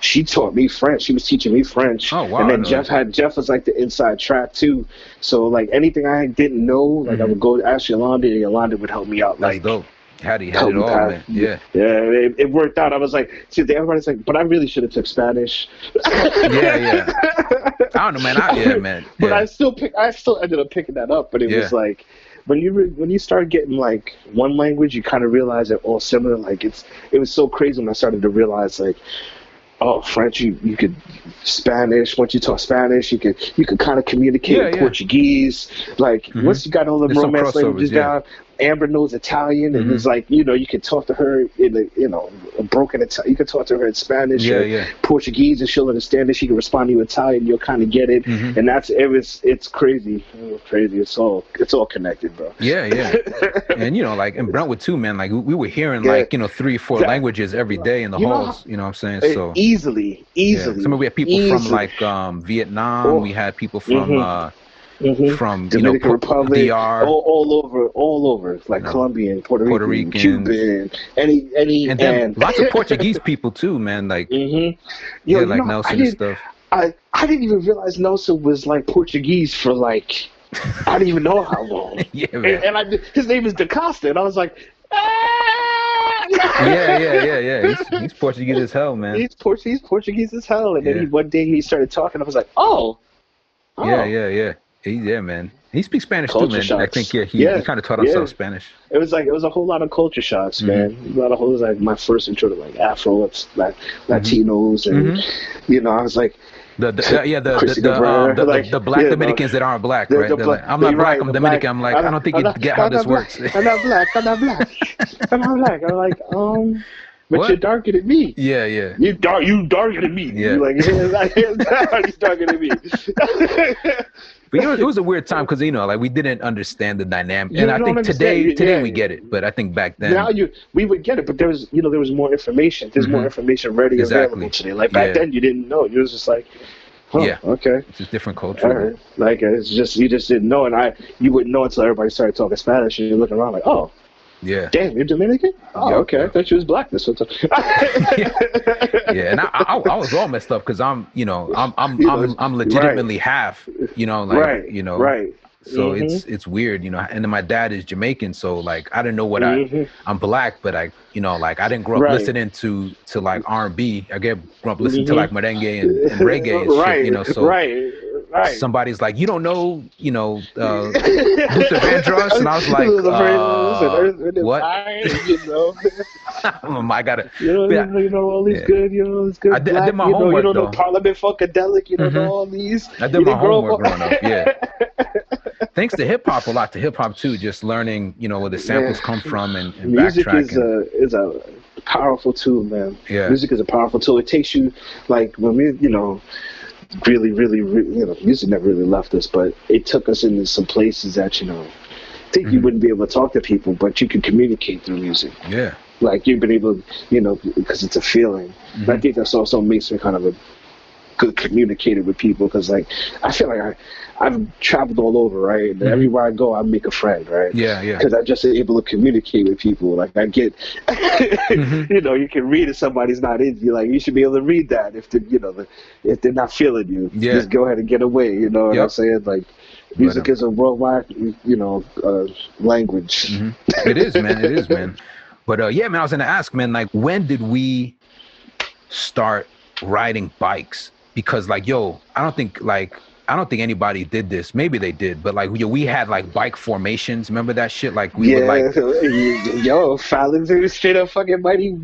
she taught me French. She was teaching me French. Oh, wow, And then Jeff that. had Jeff was like the inside track too. So like anything I didn't know, like I Mhm. would go ask Yolanda, and Yolanda would help me out. That's like dope. Had he had help it all, man. Yeah. Yeah, it, it worked out. I was like, see, everybody's like, but I really should have took Spanish. Yeah, yeah. I don't know, man. I, yeah, man. But I still pick. I still ended up picking that up. But it was like when you re- when you start getting like one language, you kind of realize they're all similar. Like it's it was so crazy when I started to realize like. Oh, French! You you could Spanish. Once you talk Spanish, you could you could kind of communicate Yeah, in yeah. Portuguese. Like Mhm. once you got all the There's romance languages yeah. down, Amber knows Italian, and Mhm. it's like you know you can talk to her in a you know a broken Italian. You can talk to her in Spanish Yeah, or yeah. Portuguese, and she'll understand it. She can respond to you in Italian. You'll kind of get it, Mhm. and that's it was it's crazy, It's crazy. It's all it's all connected, bro. Yeah, yeah. and you know, like in Brentwood too, man. Like we- we were hearing Yeah. like you know three, four That- languages every day in the You know halls. You know what I'm saying? So easily, yeah. easily. Some of we had people from like um, Vietnam. Oh. We had people from Mhm. uh, Mhm. from Dominican know Republic, DR. all, all over, all over, like No. Colombian, Puerto, Puerto Rican. Cuban, any, any, and then lots of Portuguese people too, man. Like hmm yeah, Yo, you like know, Nelson and stuff. I, I didn't even realize Nelson was like Portuguese for like, I didn't even know how long. Yeah, and, man. and I, his name is DaCosta, and I was like, ah! yeah, yeah, yeah, yeah. He's, he's Portuguese as hell, man. He's Portuguese, Portuguese as hell. And then he, one day he started talking. I was like, oh, oh. Yeah, yeah, yeah. He, yeah, man. He speaks Spanish Culture too, man. I think yeah, he, Yeah, he kind of taught yeah. himself Spanish. It was like it was a whole lot of culture shocks, Mhm. man. A lot of it was like my first intro to like Afro, it's like Latinos, and Mm-hmm. you know, I was like, The, the, yeah the the, Christy the, um, the, like, the, black yeah, no. Dominicans that aren't black, right? the They're bla- like, I'm not black, right, I'm Dominican. black- I'm like, I don't think you not- get how I'm this works. I'm not black. I'm not black. I'm not black. I'm like, um, but What? you're darker than me. yeah, yeah. You dark. You darker than me. Yeah. You like, he's darker than me. But it was, it was a weird time because you know, like we didn't understand the dynamic, You and I think today, you- today we get it. But I think back then, now you we would get it, but there was you know there was more information. There's more Mhm. information ready Exactly. available today. Like back Yeah. then, you didn't know. You was just like, huh, Yeah. okay, it's just different culture. right. Like it's just you just didn't know, and I you wouldn't know until everybody started talking Spanish, and you're looking around like, oh, Yeah, damn, you're Dominican. Oh, okay, I thought you was black this whole time. yeah, and I, I, I was all messed up because I'm, you know, I'm, I'm, I'm, I'm legitimately half, you know, like, right, you know, right. So Mhm. it's it's weird, you know. And then my dad is Jamaican, so like I didn't know what Mhm. I I'm black, but I you know like I didn't grow up Right. listening to to like R and B. I get grew up listening to Mhm. like merengue and, and reggae and right, shit, you know. So right, right. somebody's like, you don't know, you know, uh, Luther Vandross, and I was like, uh, Vandross and Earth, Wind and what? Fire, you know. I gotta. You know, Yeah. you know, all these Yeah. good, you know, all these good I did- I did my you know, you don't know. Parliament Funkadelic, you don't know all these. I did You my homework up- growing up. Yeah. Thanks to hip hop a lot to hip hop too. Just learning, you know, where the samples Yeah. come from and, and Music is a is a powerful tool, man. Yeah. Music is a powerful tool. It takes you like when we, you know, really, really, really, you know, music never really left us, but it took us into some places that you know, I think you Mhm. wouldn't be able to talk to people, but you could communicate through music. yeah. Like you've been able, you know, because it's a feeling. And I think that's also makes me kind of a good communicator with people because, like, I feel like I, I've traveled all over, right? And Mhm. everywhere I go, I make a friend, right? Yeah, yeah. Because I'm just able to communicate with people. Like I get, Mhm. you know, you can read if somebody's not in you. Like you should be able to read that if they, you know, the, if they're not feeling you. Yeah. Just go ahead and get away. You know what I'm saying? Like music is a worldwide, you know, uh, language. Mhm. It is, man. It is, man. But uh, yeah, man, I was gonna ask, man, like, when did we start riding bikes? Because, like, yo, I don't think like I don't think anybody did this. Maybe they did, but like, yo, we had like bike formations. Remember that shit? Like, we yeah, would like, yo, Fallon's are straight up fucking mighty,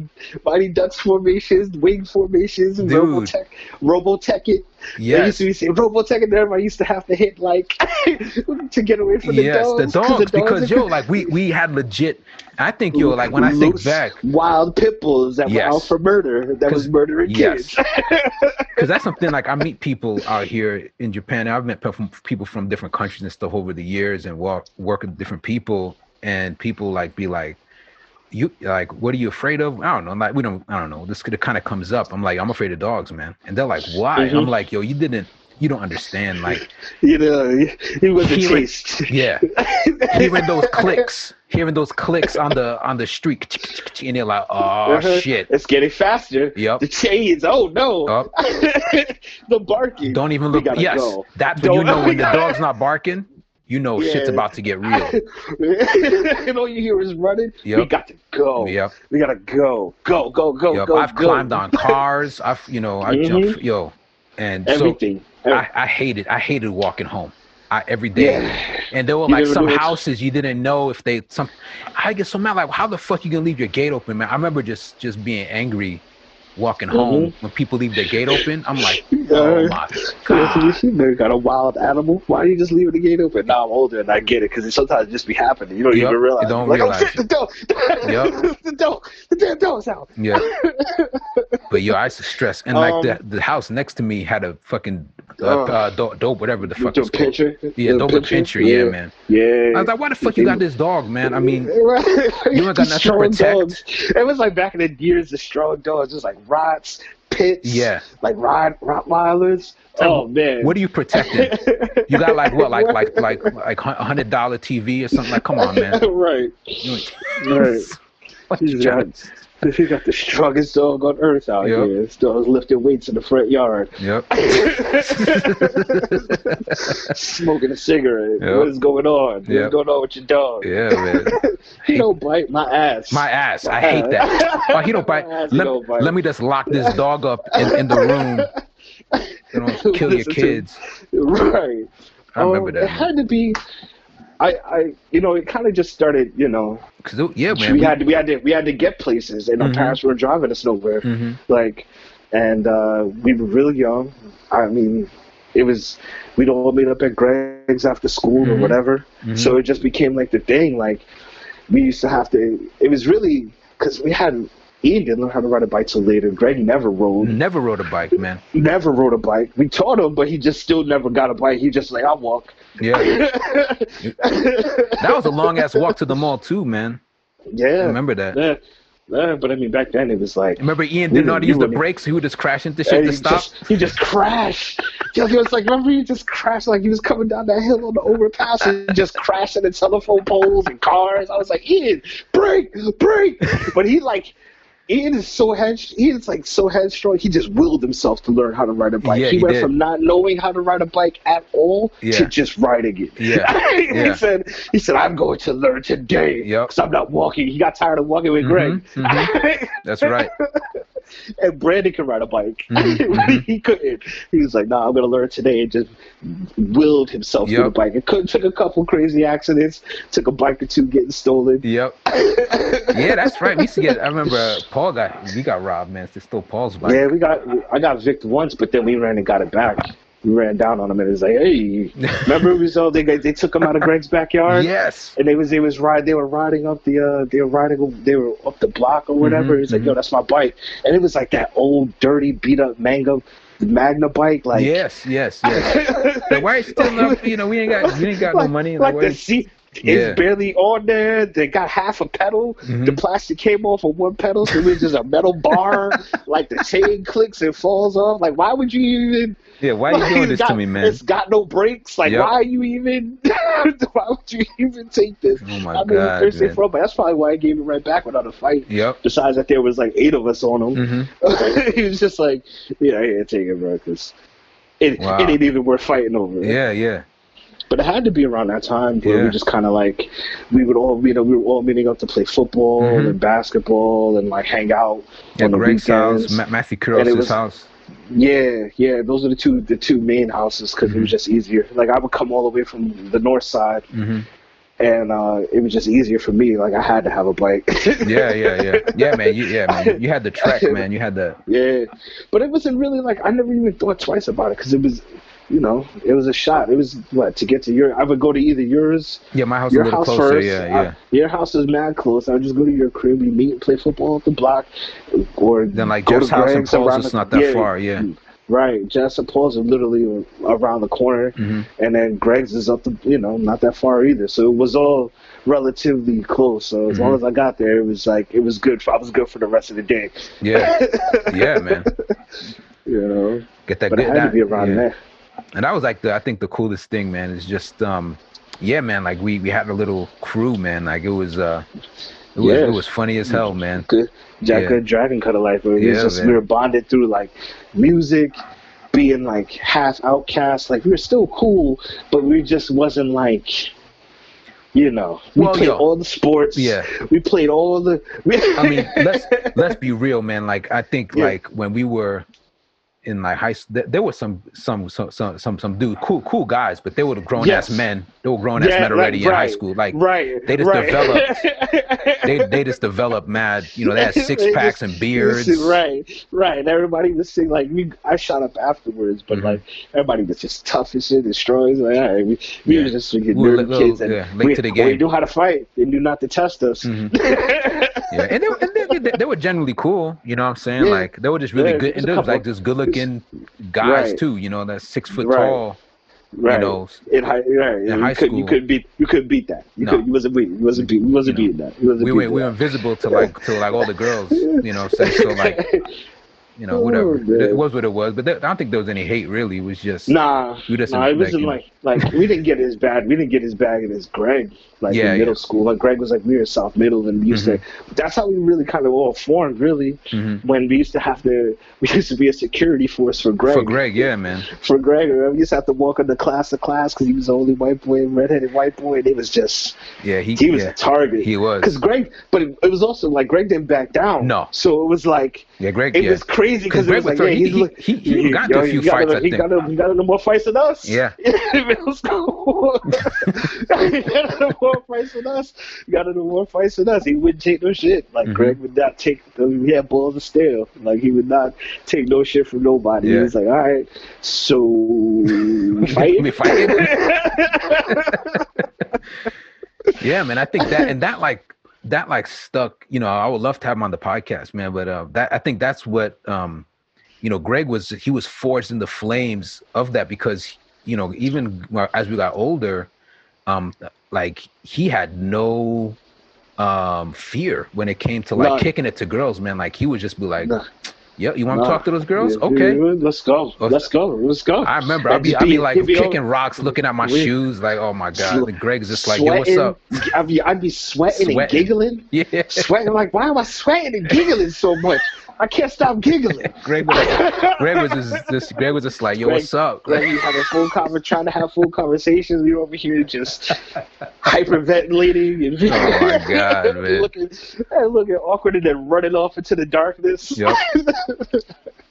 mighty ducks formations, wing formations, Dude. Robotech, Robotech it. They used yes, to be saying Robotech and i used to have to hit like to get away from the yes, dogs. the 'cause dogs. Because yo, like, we we had legit. I think yo, like, when I think back, wild pit bulls that Yes. were out for murder, that was murdering yes. kids. because that's something like I meet people out here in Japan. I've met people from different countries and stuff over the years, and walk work with different people, and people like be like, "You like, what are you afraid of?" I don't know. Like we don't. I don't know. This could kind of comes up. I'm like, I'm afraid of dogs, man, and they're like, "Why?" Mhm. I'm like, "Yo, you didn't. You don't understand. Like, you know, he, Hearing- chased. yeah, hearing those clicks, hearing those clicks on the on the street, and they're like, "Oh Uh-huh. shit." It's getting faster. Yep. The chains. Oh no. Yup. the barking. Don't even look. Yes, go. that's when you Don't- know when the dog's not barking. You know shit's about to get real. and all you hear is running. We got to go. Yep. We gotta go. Go. Go. Go. Yep. Go. I've go. climbed on cars. I've you know I Mhm. jumped yo, and everything. so I, I hated I hated walking home. I, every day, Yeah. and there were like some houses you didn't know if they some. I get so mad like how the fuck you gonna leave your gate open, man? I remember just just being angry walking Mm-hmm. home when people leave their gate open. I'm like, oh my god. You know, you got a wild animal. Why are you just leaving the gate open? Now I'm older and I get it because it sometimes just be happening. You don't Yup, even realize. you don't like, realize oh shit, the door, Yup. the door, the damn door's out. Yeah. But yo, I used to stress, and like Um, the the house next to me had a fucking uh, Uh, uh, dope, dope, whatever the fuck it's called. Yeah, dope with picture. Yeah, man. Yeah. I was like, why the fuck you got this dog, man? I mean, you ain't got nothing to protect. Dogs. It was like back in the years, the strong dogs, just like rots, pits, Yeah. like rot Rottweilers. Oh man, what are you protecting? You got like what, like like like like a hundred dollar TV or something? Like, come on, man. right, You ain't- What you got, to- he got the strongest dog on earth out Yep. here. This dog's lifting weights in the front yard, Yep. smoking a cigarette. Yep. What is going on? Yep. What's going on with your dog? Yeah, man. He don't bite my ass. My ass. I hate that. Oh, he don't bite. My ass, Let, don't bite. let me just lock this dog up in, in the room. You know, kill your to- kids. right. I remember Um, that. It had to be. I, I, you know, it kind of just started. You know, 'Cause it- yeah, man. we we- had to, we had to, we had to get places, and our Mhm. parents were driving us nowhere. Mhm. Like, and uh, we were really young. I mean, it was we'd all meet up at Greg's after school or Mhm. whatever. Mhm. So it just became like the thing. Like, we used to have to. It was really because we hadn't. Ian didn't learn how to ride a bike till later. Greg never rode. Never rode a bike, man. Never rode a bike. We taught him, but he just still never got a bike. He just like I walk. Yeah. That was a long ass walk to the mall too, man. yeah. I remember that. Yeah. Yeah, but I mean, back then it was like Remember Ian We didn't know how to use the brakes. He would just crash into shit to stop. just he just crashed. Yeah, he was like, remember he just crashed like he was coming down that hill on the overpass and just crashing the telephone poles and cars. I was like, Ian, brake, brake. But he like. Ian is so head. Ian's like so headstrong. He just willed himself to learn how to ride a bike. Yeah, he, he went did. from not knowing how to ride a bike at all Yeah. to just riding it. Yeah, he said. He said, "I'm going to learn today Yep. because I'm not walking." He got tired of walking with Mhm, Greg. That's right. and Brandon can ride a bike. Mhm, he couldn't. He was like, "Nah, I'm gonna learn today," and just willed himself to Yep. the bike. It could took a couple crazy accidents. Took a bike or two getting stolen. Yep. Yeah, that's right. We used to get. I remember Paul got. We got robbed, man. It's still Paul's bike. yeah, we got. I got Vic once, but then we ran and got it back. Ran down on him and was like, "Hey, remember we saw they they took him out of Greg's backyard." Yes. And they was they was ride they were riding up the uh they were riding they were up the block or whatever. Mhm, He's like, yo, that's my bike. And it was like that old dirty beat up mango Magna bike, like yes. Yes. Yes. Like, why is still up? You know, we ain't got. We ain't got no money. Like Like, the seat is Yeah. barely on there. They got half a pedal. Mhm. The plastic came off of one pedal, so it was just a metal bar. like the chain clicks and falls off. Like why would you even? yeah. Why are you like, doing this got, to me, man? It's got no brakes. Like Yep. why are you even? why would you even take this? Oh my I mean, God, Thursday man. from, but that's probably why I gave it right back without a fight. Yep. Besides that, there was like eight of us on him. hmm he was just like, "Yeah, I can't take it, bro, 'cause it, Wow. it ain't even worth fighting over." Yeah. Yeah. But it had to be around that time where Yeah. we just kind of like we would all, you know, we were all meeting up to play football Mhm. and basketball and like hang out Yeah. on the Greg's house, weekends. Ma- Matthew Kuros' house. Yeah, yeah, those are the two the two main houses because Mm-hmm. it was just easier. Like I would come all the way from the north side, hmm and uh, it was just easier for me. Like I had to have a bike. Yeah. Yeah. Yeah. Yeah, man. You. Yeah, man. You had the trek, man. You had the. Yeah, but it wasn't really like I never even thought twice about it because it was, you know, it was a shot. It was what to get to your. I would go to either yours, Yeah, my house your a little house closer. first. Yeah. Yeah. your house is mad close. I would just go to your crib. We meet and play football at the block, or Then like Jeff's house and Greg's Paul's around is not that yeah, far. Yeah. Right, Jess and Paul's are literally around the corner, hmm and then Greg's is up the, you know, not that far either. So it was all relatively close. So as long Mhm. as I got there, it was like it was good. For, I was good for the rest of the day. Yeah. Yeah, man. You know, Get that but good. had to be around yeah. there. And that was like the I think the coolest thing, man, is just um yeah, man, like we we had a little crew, man. Like it was uh it was Yeah. it was funny as hell, man. good Jack Yeah. good Dragon Cutter life. It was Yeah, just man. we were bonded through like music, being like half outcast. Like we were still cool, but we just wasn't like you know. We Well, played yo. all the sports. Yeah. We played all the we, I mean, let's let's be real, man. Like I think Yeah. like when we were in like high school, there, there were some some some some some, some dude cool cool guys but they were grown Yes. ass men they were grown ass Yeah, men already like, in high school like right. they just right. developed- they they just developed mad you know they had six They packs just- and beards Right, right. And everybody was saying like we. I shot up afterwards, but Mhm. like everybody was just tough as shit. It's Like, all right, we, we Yeah. were just freaking We were little- kids, and yeah, we, to the we knew how to fight. They knew not to test us. Mhm. yeah and they, were- and they, they, they were generally cool you know what i'm saying like they were just really good and a there was like just good looking guys Right. too you know that's six foot Right. tall right. you know in high, right. in you high could, You could beat. You could beat that. You No. could. You wasn't beat. You wasn't beat. You wasn't You know, that. You wasn't we were, we were invisible to like to like all the girls you know what so like you know whatever Oh, it was what it was but there, i don't think there was any hate really it was just Nah, We just, nah, it wasn't know- like like we didn't get as bad. We didn't get as bad as Greg, like Yeah, in middle yeah. school. Like Greg was like we were South Middle, and we used to. That's how we really kind of all formed, really. Mhm. When we used to have to, we used to be a security force for Greg. for greg yeah man For Greg, we used to have to walk into class to class because he was the only white boy, redheaded white boy. And it was just yeah he, he was yeah, a target. he was Because Greg, but it, it was also like Greg didn't back down. No. So it was like yeah greg it was crazy because it Greg was like, yeah, he- he- he- he got into a few got fights, I he got he got into more fights than us. Yeah. in middle school. More fights than us. He gotta into more fights than us. He wouldn't take no shit. Like Mhm. Greg would not take. He had balls of steel. Like he would not take no shit from nobody. He was like, all right, so fight. We fighting? yeah man i think that and that like that like stuck you know i would love to have him on the podcast man but uh that i think that's what um you know greg was he was forged in the flames of that because you know even as we got older um like he had no um fear when it came to like kicking it to girls man like he would just be like yeah you want to talk to those girls okay let's go. Let's go. Let's go. I remember I'd be, I'd be like kicking rocks, looking at my shoes, like, oh my god. And Greg's just like, yo, what's up? I'd be, I'd be sweating, and giggling. Yeah. Sweating like, why am I sweating and giggling so much? I can't stop giggling. Greg was Greg was just, just Greg was just like, yo, Greg- what's up? Greg, you having full conver- trying to have full conversations. We over here just hyperventilating and Oh my God, man. looking, looking awkward and then running off into the darkness. Yep.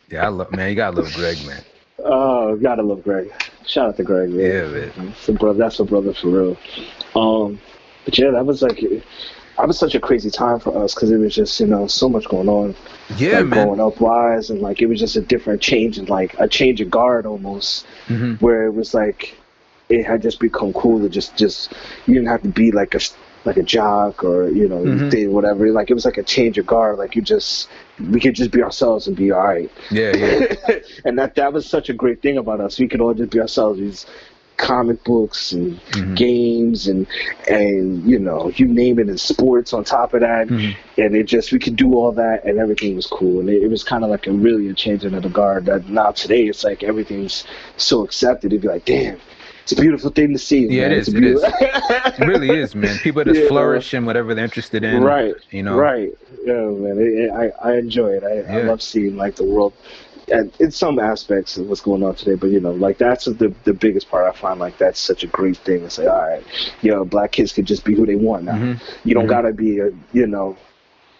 Yeah, I love man, you gotta love Greg, man. Oh, gotta love Greg. Shout out to Greg. Man. Yeah, man. That's a brother. That's a brother for real. Um, but yeah, that was like, that was such a crazy time for us because it was just you know so much going on. Yeah, like man. growing up wise, and like it was just a different change and like a change of guard almost, hmm where it was like it had just become cool to just just you didn't have to be like a like a jock or you know Mhm. did whatever. Like it was like a change of guard. Like you just we could just be ourselves and be all right. Yeah, yeah. and that that was such a great thing about us. We could all just be ourselves. These comic books and Mhm. games and and you know you name it and sports on top of that Mhm. and it just we could do all that and everything was cool and it, it was kind of like a really a changing of the guard that now today it's like everything's so accepted it'd be like damn it's a beautiful thing to see Yeah, man. it is. It is. It really is, man. People just Yeah. flourish in whatever they're interested in. right You know. right yeah man it, it, I, I enjoy it I, I love seeing like the world in some aspects of what's going on today but you know like that's the the biggest part i find like that's such a great thing to say all right yo black kids can just be who they want now Mhm. you don't Mhm. gotta be a you know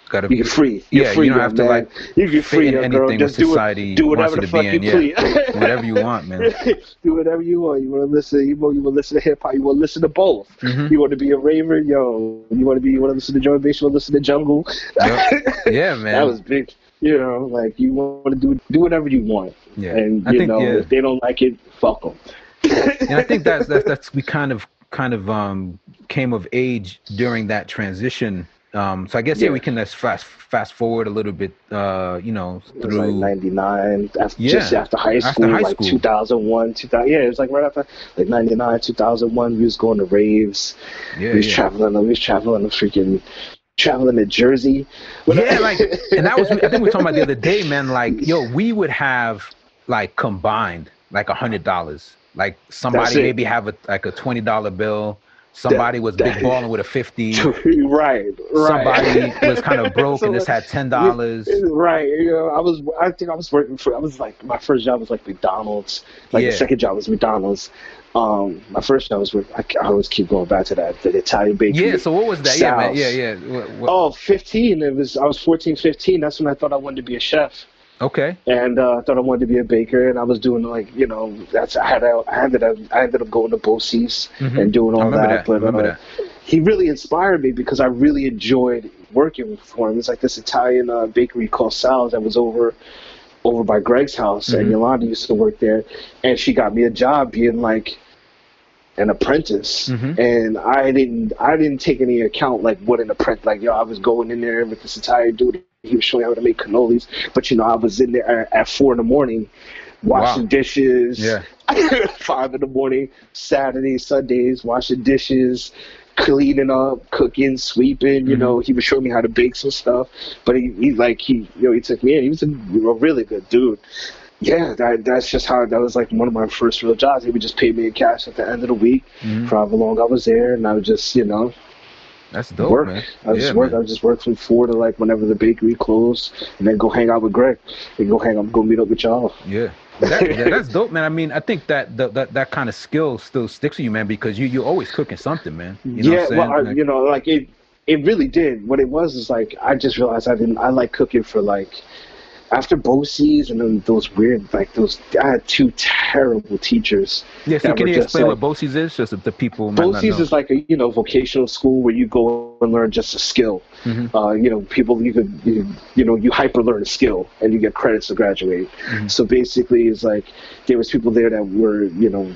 Gotta you're free you're Yeah, you don't have to, like, you can free in anything girl just do, society it, do whatever you the to fuck be you yeah. please whatever you want, man. do whatever you want you want to listen you want you want to listen to hip hop you want to listen to both Mhm. you want to be a raver yo you want to be you want to listen to Joy Bass you want to listen to Jungle Yep. Yeah, man. that was big. You know, like you want to do do whatever you want, yeah. and you think know yeah. if they don't like it, fuck them. and I think that's that's that's we kind of kind of um came of age during that transition. Um, so I guess yeah, Yeah. we can just fast fast forward a little bit. Uh, you know, was like through '99, after, Yeah, just after high after school, high like 2001, 2000. Yeah, it was like right after like '99, 2001. We was going to raves. yeah, we was yeah. traveling. We was traveling to freaking traveling to Jersey. yeah, like, and that was I think we were talking about the other day, man. Like, yo, we would have like combined like a hundred dollars. Like somebody maybe have a like a twenty dollar bill. Somebody was big balling with a fifty. right, right. Somebody was kind of broke and just had ten dollars. Right, you know, I was. I think I was working for. I was like, my first job was like McDonald's. Like Yeah. the second job was McDonald's. Um, my first job was with. I, I always keep going back to that. The Italian bakery. Yeah. So what was that? Yeah, man. Yeah, yeah. What- what- Oh, 15. It was. I was 14, 15. That's when I thought I wanted to be a chef. Okay. and uh, I thought I wanted to be a baker, and I was doing like you know that's I had I ended up I ended up going to BOCES Mhm. and doing all that. that. But uh, that. he really inspired me because I really enjoyed working for him. It's like this Italian uh, bakery called Sal's that was over over by Greg's house, and Mhm. Yolanda used to work there, and she got me a job being like an apprentice Mhm. and i didn't i didn't take any account like what an apprentice like yo i was going in there with this entire dude he was showing me how to make cannolis but you know i was in there at, at four in the morning washing Wow. dishes Yeah. five in the morning saturdays sundays washing dishes cleaning up cooking sweeping you Mhm. know he was showing me how to bake some stuff but he, he like he you know he took me in he was a, a really good dude yeah, that that's just how that was like one of my first real jobs. They would just pay me in cash at the end of the week Mhm. for however long I was there, and I would just you know That's dope, work. man. I yeah, just work. I man. would just work from four to like whenever the bakery closed, and then go hang out with Greg and go hang out, go meet up with y'all. Yeah. That, yeah, that's dope, man. I mean, I think that that that, that kind of skill still sticks with you, man, because you you're always cooking something, man. You know yeah, what I'm well, I. Like- you know, like it, it really did. What it was is like I just realized I didn't. I like cooking for like after BOCES and then those weird like those. I had two terrible teachers. yeah, so can you explain like- what BOCES is? Just the people BOCES is like a you know vocational school where you go and learn just a skill. Mhm. Uh, you know, people you could you, you know you hyper learn a skill and you get credits to graduate. Mhm. So basically, it's like there was people there that were you know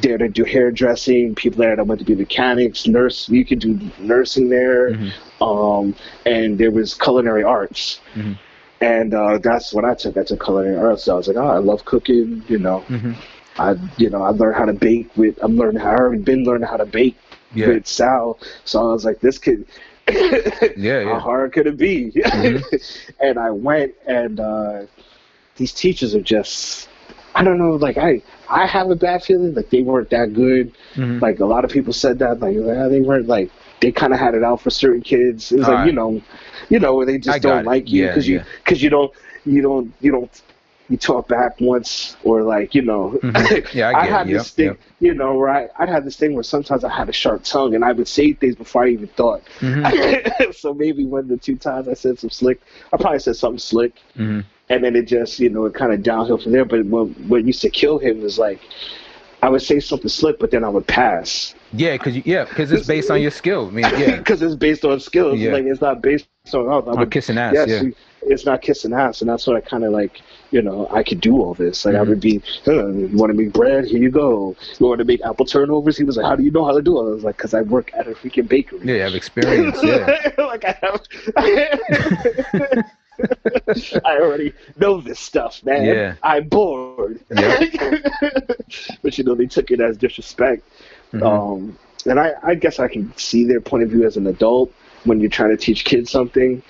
there to do hairdressing, people there that went to be mechanics, nurse. You could do nursing there, Mhm. um, and there was culinary arts. Mhm. And uh, that's what I took. I took culinary arts. So I was like, oh, I love cooking. You know, Mhm. I you know I learned how to bake with. I'm learning. I already been learning how to bake Yeah. with Sal. So I was like, this kid. Yeah, yeah. How hard could it be? Mhm. and I went, and uh, these teachers are just. I don't know. Like I, I have a bad feeling. Like they weren't that good. Mhm. Like a lot of people said that. Like yeah, they weren't like they kind of had it out for certain kids. It was like Alright. you know, you know where they just got don't it. like you Yeah, because you yeah. because you don't you don't you don't you talk back once or like you know. Mhm. Yeah, I get it. had Yep, this thing, yep. you know, where I, I'd have this thing where sometimes I had a sharp tongue and I would say things before I even thought. Mhm. so maybe one of the two times I said some slick, I probably said something slick, Mhm. and then it just, you know, it kind of downhill from there. But what, what used to kill him was like, I would say something slick, but then I would pass. Yeah, because yeah, because it's based on your skill. I mean, yeah, Because it's based on skills. Yeah. Like, it's not based on, I on would- kissing ass. yes, yeah. it's not kissing ass, and that's what I kind of like. You know, I could do all this. Like I Mhm. would be, "Huh, you want to make bread? Here you go. You want to make apple turnovers? He was like, how do you know how to do it? I was like, because I work at a freaking bakery. Yeah, you have experience. Yeah. like I have. I already know this stuff, man. Yeah. I'm bored. Yeah. but you know, they took it as disrespect. Mhm. Um, and I, I guess I can see their point of view as an adult when you're trying to teach kids something.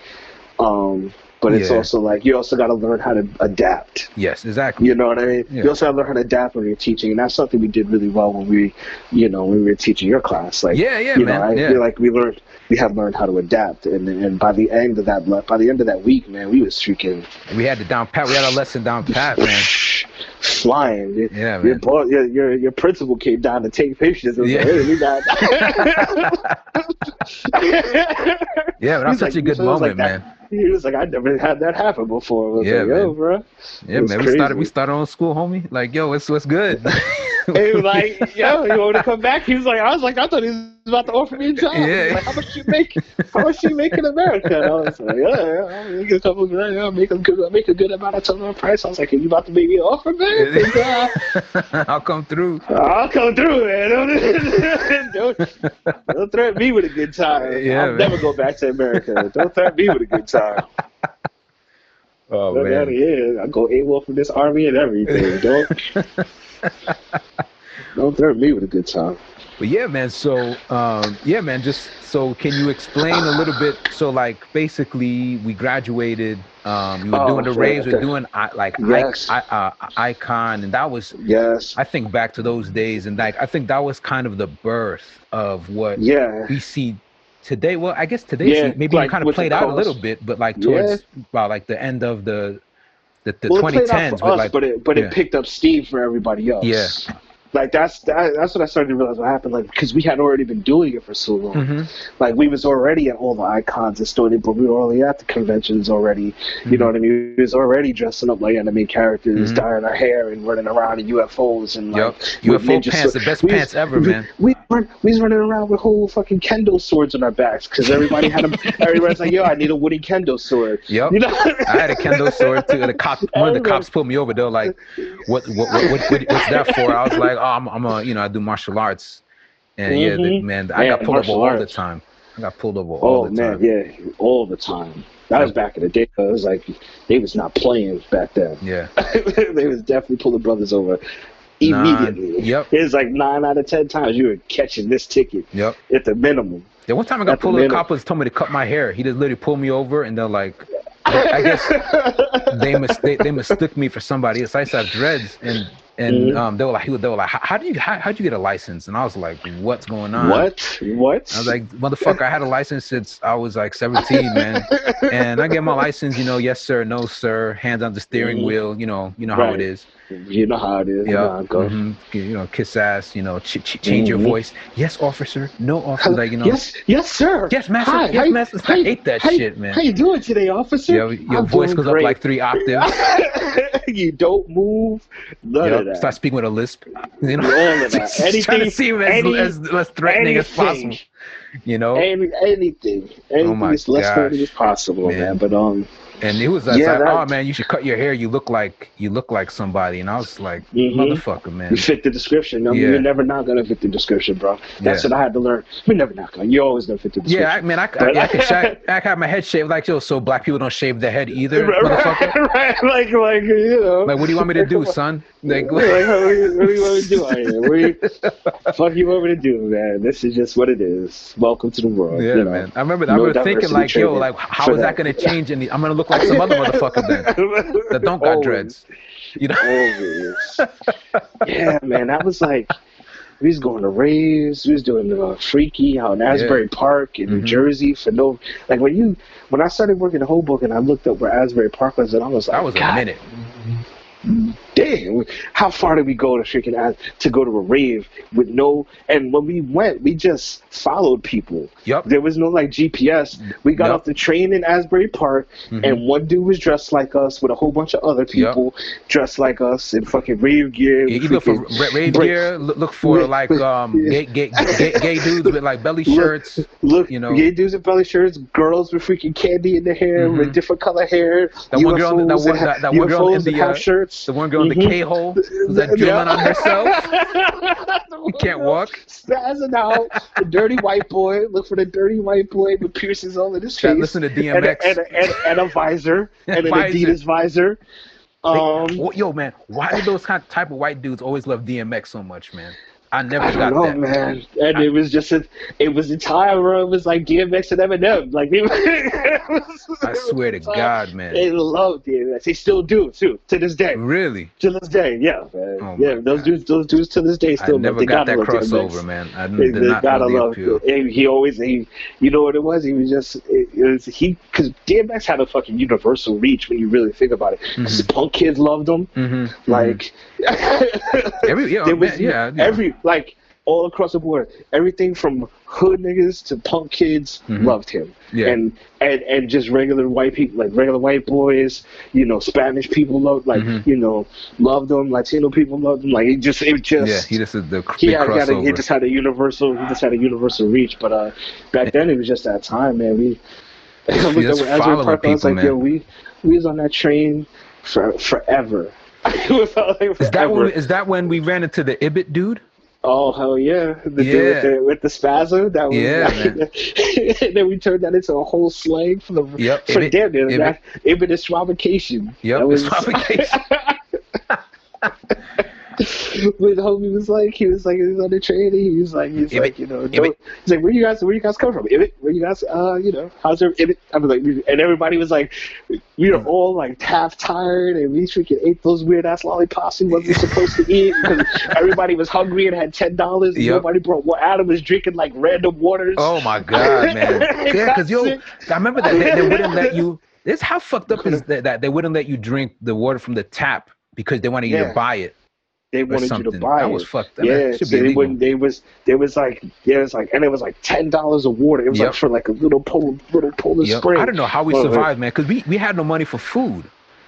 Um, but it's Yeah. also like you also got to learn how to adapt. Yes, exactly. You know what I mean? Yeah. You also got to learn how to adapt when you're teaching, and that's something we did really well when we, you know, when we were teaching your class. Like, Yeah, yeah, you man. know, I yeah. feel like we learned, we have learned how to adapt, and and by the end of that, by the end of that week, man, we was freaking we had the down pat. We had a lesson down pat, man. flying. Your- Yeah, Your, man. your, your your principal came down to take pictures. And Yeah. like, hey. Yeah, but that's such like- a good moment, like man. that- He was like, I never had that happen before. Yeah, like, yo, man. bro. Yeah, It's man. We started. We started on school, homie. Like, yo, what's what's good? Mm-hmm. He was like, yo, you want to come back? He was like, I was like, I thought he was about to offer me a job. Yeah. like, how much you make? How much you make in America? And I was like, yeah, yeah, I'll make a couple grand. I'll make a good, I'll make a good amount of total price. I was like, are you about to make me an offer, man? He's like, I'll come through. I'll come through, man. Don't, don't, don't threaten me with a good time. Yeah, I'll man. never go back to America. Don't threaten me with a good time. Oh of man. here. I go AWOL from this army and everything. Don't don't threaten me with a good time. But yeah, man. So um, yeah, man. Just so can you explain a little bit? So like basically, we graduated. Um, we were Oh, doing the okay, raves. We're doing I, like Yes. I, I, uh, icon, and that was Yes. I think back to those days, and like I think that was kind of the birth of what Yeah. we see today. Well, I guess today Yeah, maybe like it kind of played out a little bit, but like Yeah. towards well, like the end of the the, the well, it played 2010s, out for us, like but it but yeah. it picked up steam for everybody else. Yeah. Like that's that, that's what I started to realize what happened. Like because we had already been doing it for so long. Mhm. Like we was already at all the icons and stuff, but we were already at the conventions already. You know what I mean? We was already dressing up like anime characters, Mhm. dyeing our hair and running around in UFOs and like with UFO pants, the best we was- pants ever, we, man. We run, we was running around with whole fucking kendo swords on our backs because everybody had them. everybody's like, "Yo, I need a wooden kendo sword." Yup. You know? I had a kendo sword too. And the cop, one of the cops pulled me over. They were like, "What? What? What? what, what what's that for?" I was like, "Oh, I'm, I'm a, you know, I do martial arts." And yeah, the, Mhm. man, I got pulled over all the time. I got pulled over all Oh the man, time. yeah, all the time. That was back in the day. It was like they was not playing back then. Yeah. they was definitely pulling brothers over Nine- immediately. yep. It was like nine out of ten times you were catching this ticket Yep. at the minimum. Yeah, one time I got At pulled over. The cop was told me to cut my hair. He just literally pulled me over, and they're like, I guess they mis- they, they mistook me for somebody else. I used to have dreads, and and Mhm. um, they were like, they were like, how, do you how how'd you get a license? And I was like, what's going on? what? What? I was like, motherfucker, I had a license since I was like 17, man. And I get my license, you know, yes sir, no sir, hands on the steering Mhm. wheel, you know, you know how it is. You know how it is. You know Yeah, it goes. mhm. you know, kiss ass, you know, ch- ch- change your Mhm. voice. Yes, officer. No, officer. Like you know, yes, yes, sir. Yes, master. Hi, Yes, you- master. I hate that you- shit, man. How you doing today, officer? your your I'm voice goes great. up like three octaves. you don't move. None of Yep. that. Start speaking with a lisp. You know, All of that. Just trying Anything- to seem as, any- as less threatening as anything. possible. You know, Any, anything, anything Oh my as less gosh. threatening as possible, Man. man. But um, and it was like, Yeah, that- oh man, you should cut your hair. You look like you look like somebody. And I was like, Mhm. motherfucker, man. you fit the description. I mean, Yeah. You're never not gonna fit the description, bro. That's Yeah. what I had to learn. You're never not gonna. You're always gonna fit the description. Yeah, I mean, I, I, I, could shave, I could have my head shaved like yo, so black people don't shave their head either, right, motherfucker. right, like, like, you know. Like, what do you want me to do, son? Like, like, what, do you, what do you want me to do out here? What do you, fuck you want me to do, man? This is just what it is. Welcome to the world. yeah, you know. man. I remember, I remember thinking like, yo, like, how is that that. gonna change? And I'm gonna look like some other motherfucker then that don't got Always. dreads. You know? Yeah, man, that was like we was going to raves. We was doing uh, freaky out in Asbury Park in New Mhm. Jersey for no like when you when I started working in Hoboken, I looked up where Asbury Park was, and I was like, That was a God minute. Damn, how far did we go to freaking As- to go to a rave with no? And when we went, we just followed people. Yup. There was no like GPS. We got Yep. off the train in Asbury Park, Mhm. and one dude was dressed like us with a whole bunch of other people dressed like us in fucking rave gear. You you look for rave break- gear. Look look for like um Yeah. gay, gay, gay, gay dudes with like belly shirts. Look, you know. gay dudes with belly shirts, girls with freaking candy in their hair, Mhm. with different color hair. That one girl- that one- that- that one girl in the, half uh, shirts. The one girl in the Mhm. K hole was that drooling on herself. You can't walk. Spazzing out. The dirty white boy. Look for the dirty white boy with piercings all in his face. listen to and, a, DMX. and, a, and, and a visor. and an Visor. Adidas visor. Um, They- yo, man, why do those kind type of white dudes always love DMX so much, man? I never I got don't know, that. man. And it was just a, it was a time where it was like DMX and Eminem. Like it was, I swear to it was a time- God, man. They love DMX. They still do too to this day. Really? To this day, yeah, man. Oh yeah, those God. dudes, those dudes to this day still. I still. never they got gotta that love DMX. crossover, man. I They, did they not gotta know the love. appeal. He, he always, he, you know what it was? He was just, it, it was he, because DMX had a fucking universal reach when you really think about it. 'Cause Mhm. punk kids loved him. Mm-hmm. Like, Every- yeah, there was yeah, yeah. every like all across the board, everything from hood niggas to punk kids Mhm. loved him, Yeah. and and and just regular white people, like regular white boys, you know, Spanish people loved, like Mhm. you know, loved him. Latino people loved him. Like it just, it just, yeah, he just the he had, he, had a, he just had a universal he just had a universal reach but uh back then it was just that time man we I looked Asbury following Park, I was like yo we we was on that train for forever It felt like Is that when? Is that when we ran into the Ibit dude? oh hell yeah the dude Yeah. with the, with the spasm that was Yeah, like, then we turned that into a whole slang for the Yep, for Ibit- damn near Ibit. that Ibit is provocation Yep, That provocation. when homie was like, he was like, he was on the train, and he was like, he's Ibit, like, you know, don't, he's like, where you guys, where you guys come from? Ibit, where you guys, uh, you know, how's your Ibit? I was like, and everybody was like, we were all like half tired, and we freaking ate those weird ass lollipops we wasn't supposed to eat because everybody was hungry and had ten dollars. Yep. Nobody brought. Well, Adam was drinking like random waters. Oh my god, man! Yeah, because yo, I remember that they, they wouldn't let you. This how fucked up is that, that they wouldn't let you drink the water from the tap because they wanted you Yeah. to buy it. They wanted you to buy that it. was fucked. That yeah, so they wouldn't. They was there was like there was like and it was like ten dollars a water. It was Yep. like for like a little Poland little Poland Yep. Spring. I don't know how we Well, survived, man, because we, we had no money for food.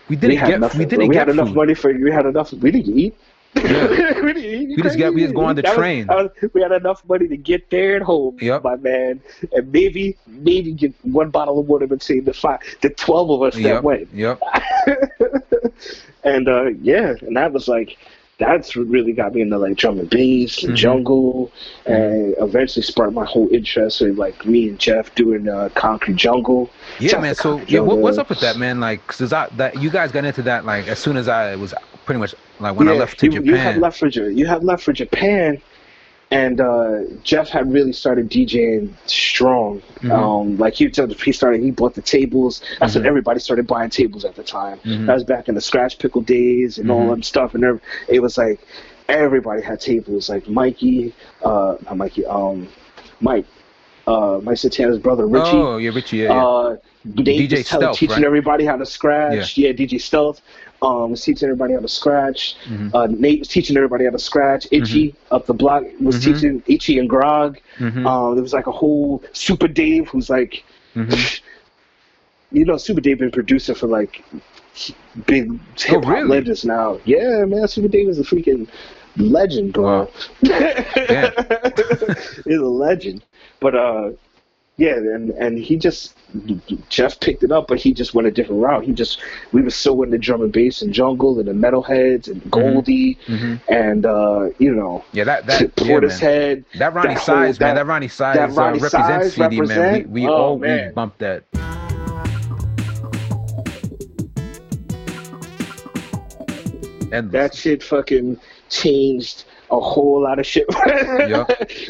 We didn't we get nothing. we didn't we get had enough food. money for we had enough. We didn't eat. Yeah. we didn't eat. We just got- we just go on the That train. that was- we had enough money to get there and home, Yep. my man, and maybe maybe get one bottle of water between the five, the twelve of us that Yep. went. Yep. and uh, yeah, and that was like that's what really got me into like drum and bass Mhm. jungle, and eventually sparked my whole interest in like me and Jeff doing uh, concrete jungle. Yeah, man. So yeah, what, what's up with that, man? Like, cause I, that you guys got into that like as soon as I was pretty much like when I left to you, Japan. You had left for you had left for Japan, and uh, Jeff had really started DJing strong. Mhm. Um, like he told- he started he bought the tables. That's Mhm. when everybody started buying tables at the time. Mhm. That was back in the scratch pickle days and all Mhm. that stuff. And there- it was like everybody had tables. Like Mikey, uh, not Mikey, um, Mike, uh, Mike Santana's brother Richie. Oh, yeah, Richie. Yeah, yeah. Uh, Dave DJ Stealth, teaching right? everybody how to scratch. Yeah, DJ Stealth um, was teaching everybody how to scratch. Mhm. Uh, Nate was teaching everybody how to scratch. Itchy up the block was Mhm. teaching Itchy and Grog. Mhm. Uh, there was like a whole Super Dave who's like, Mhm. you know, Super Dave been producer for like big hip hop Oh, really? legends now. Yeah, man, Super Dave is a freaking legend, bro. Damn. He's a legend. But uh, yeah, and and he just Jeff picked it up, but he just went a different route. He just we were so into drum and bass and jungle and the Metalheadz and Goldie Mhm. and uh, you know Yeah, that that yeah, man. That Roni that Size, whole- man. that- That Roni Size, that Roni uh, Reprazent Size CD, man. We we Oh, all we bumped that. And That shit fucking changed a whole lot of shit. Yeah.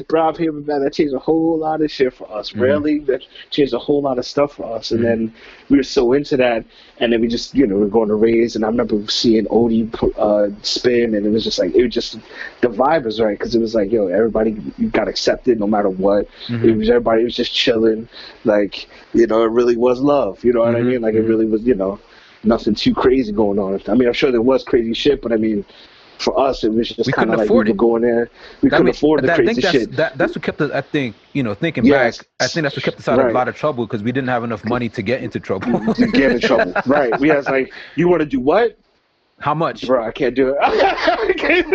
Bro, I'm here, man. That changed a whole lot of shit for us. Mhm. Really, that changed a whole lot of stuff for us. And Mhm. then we were so into that, and then we just, you know, we are going to raise. And I remember seeing Odie uh, spin, and it was just like it was just the vibe was right because it was like, yo, everybody got accepted no matter what. Mhm. It was everybody was just chilling, like you know, it really was love. You know what I Mhm. mean? Like it Mhm. really was, you know, nothing too crazy going on. I mean, I'm sure there was crazy shit, but I mean, for us, it was just kind of like we were going there. We I couldn't mean, afford the that- I crazy think that's, shit. That, that's what kept us. I think you know, thinking Yes. back, I think that's what kept us out of a lot of trouble because we didn't have enough money to get into trouble. to get in trouble, right? We was like, you want to do what, How much? bro? I can't do it. I,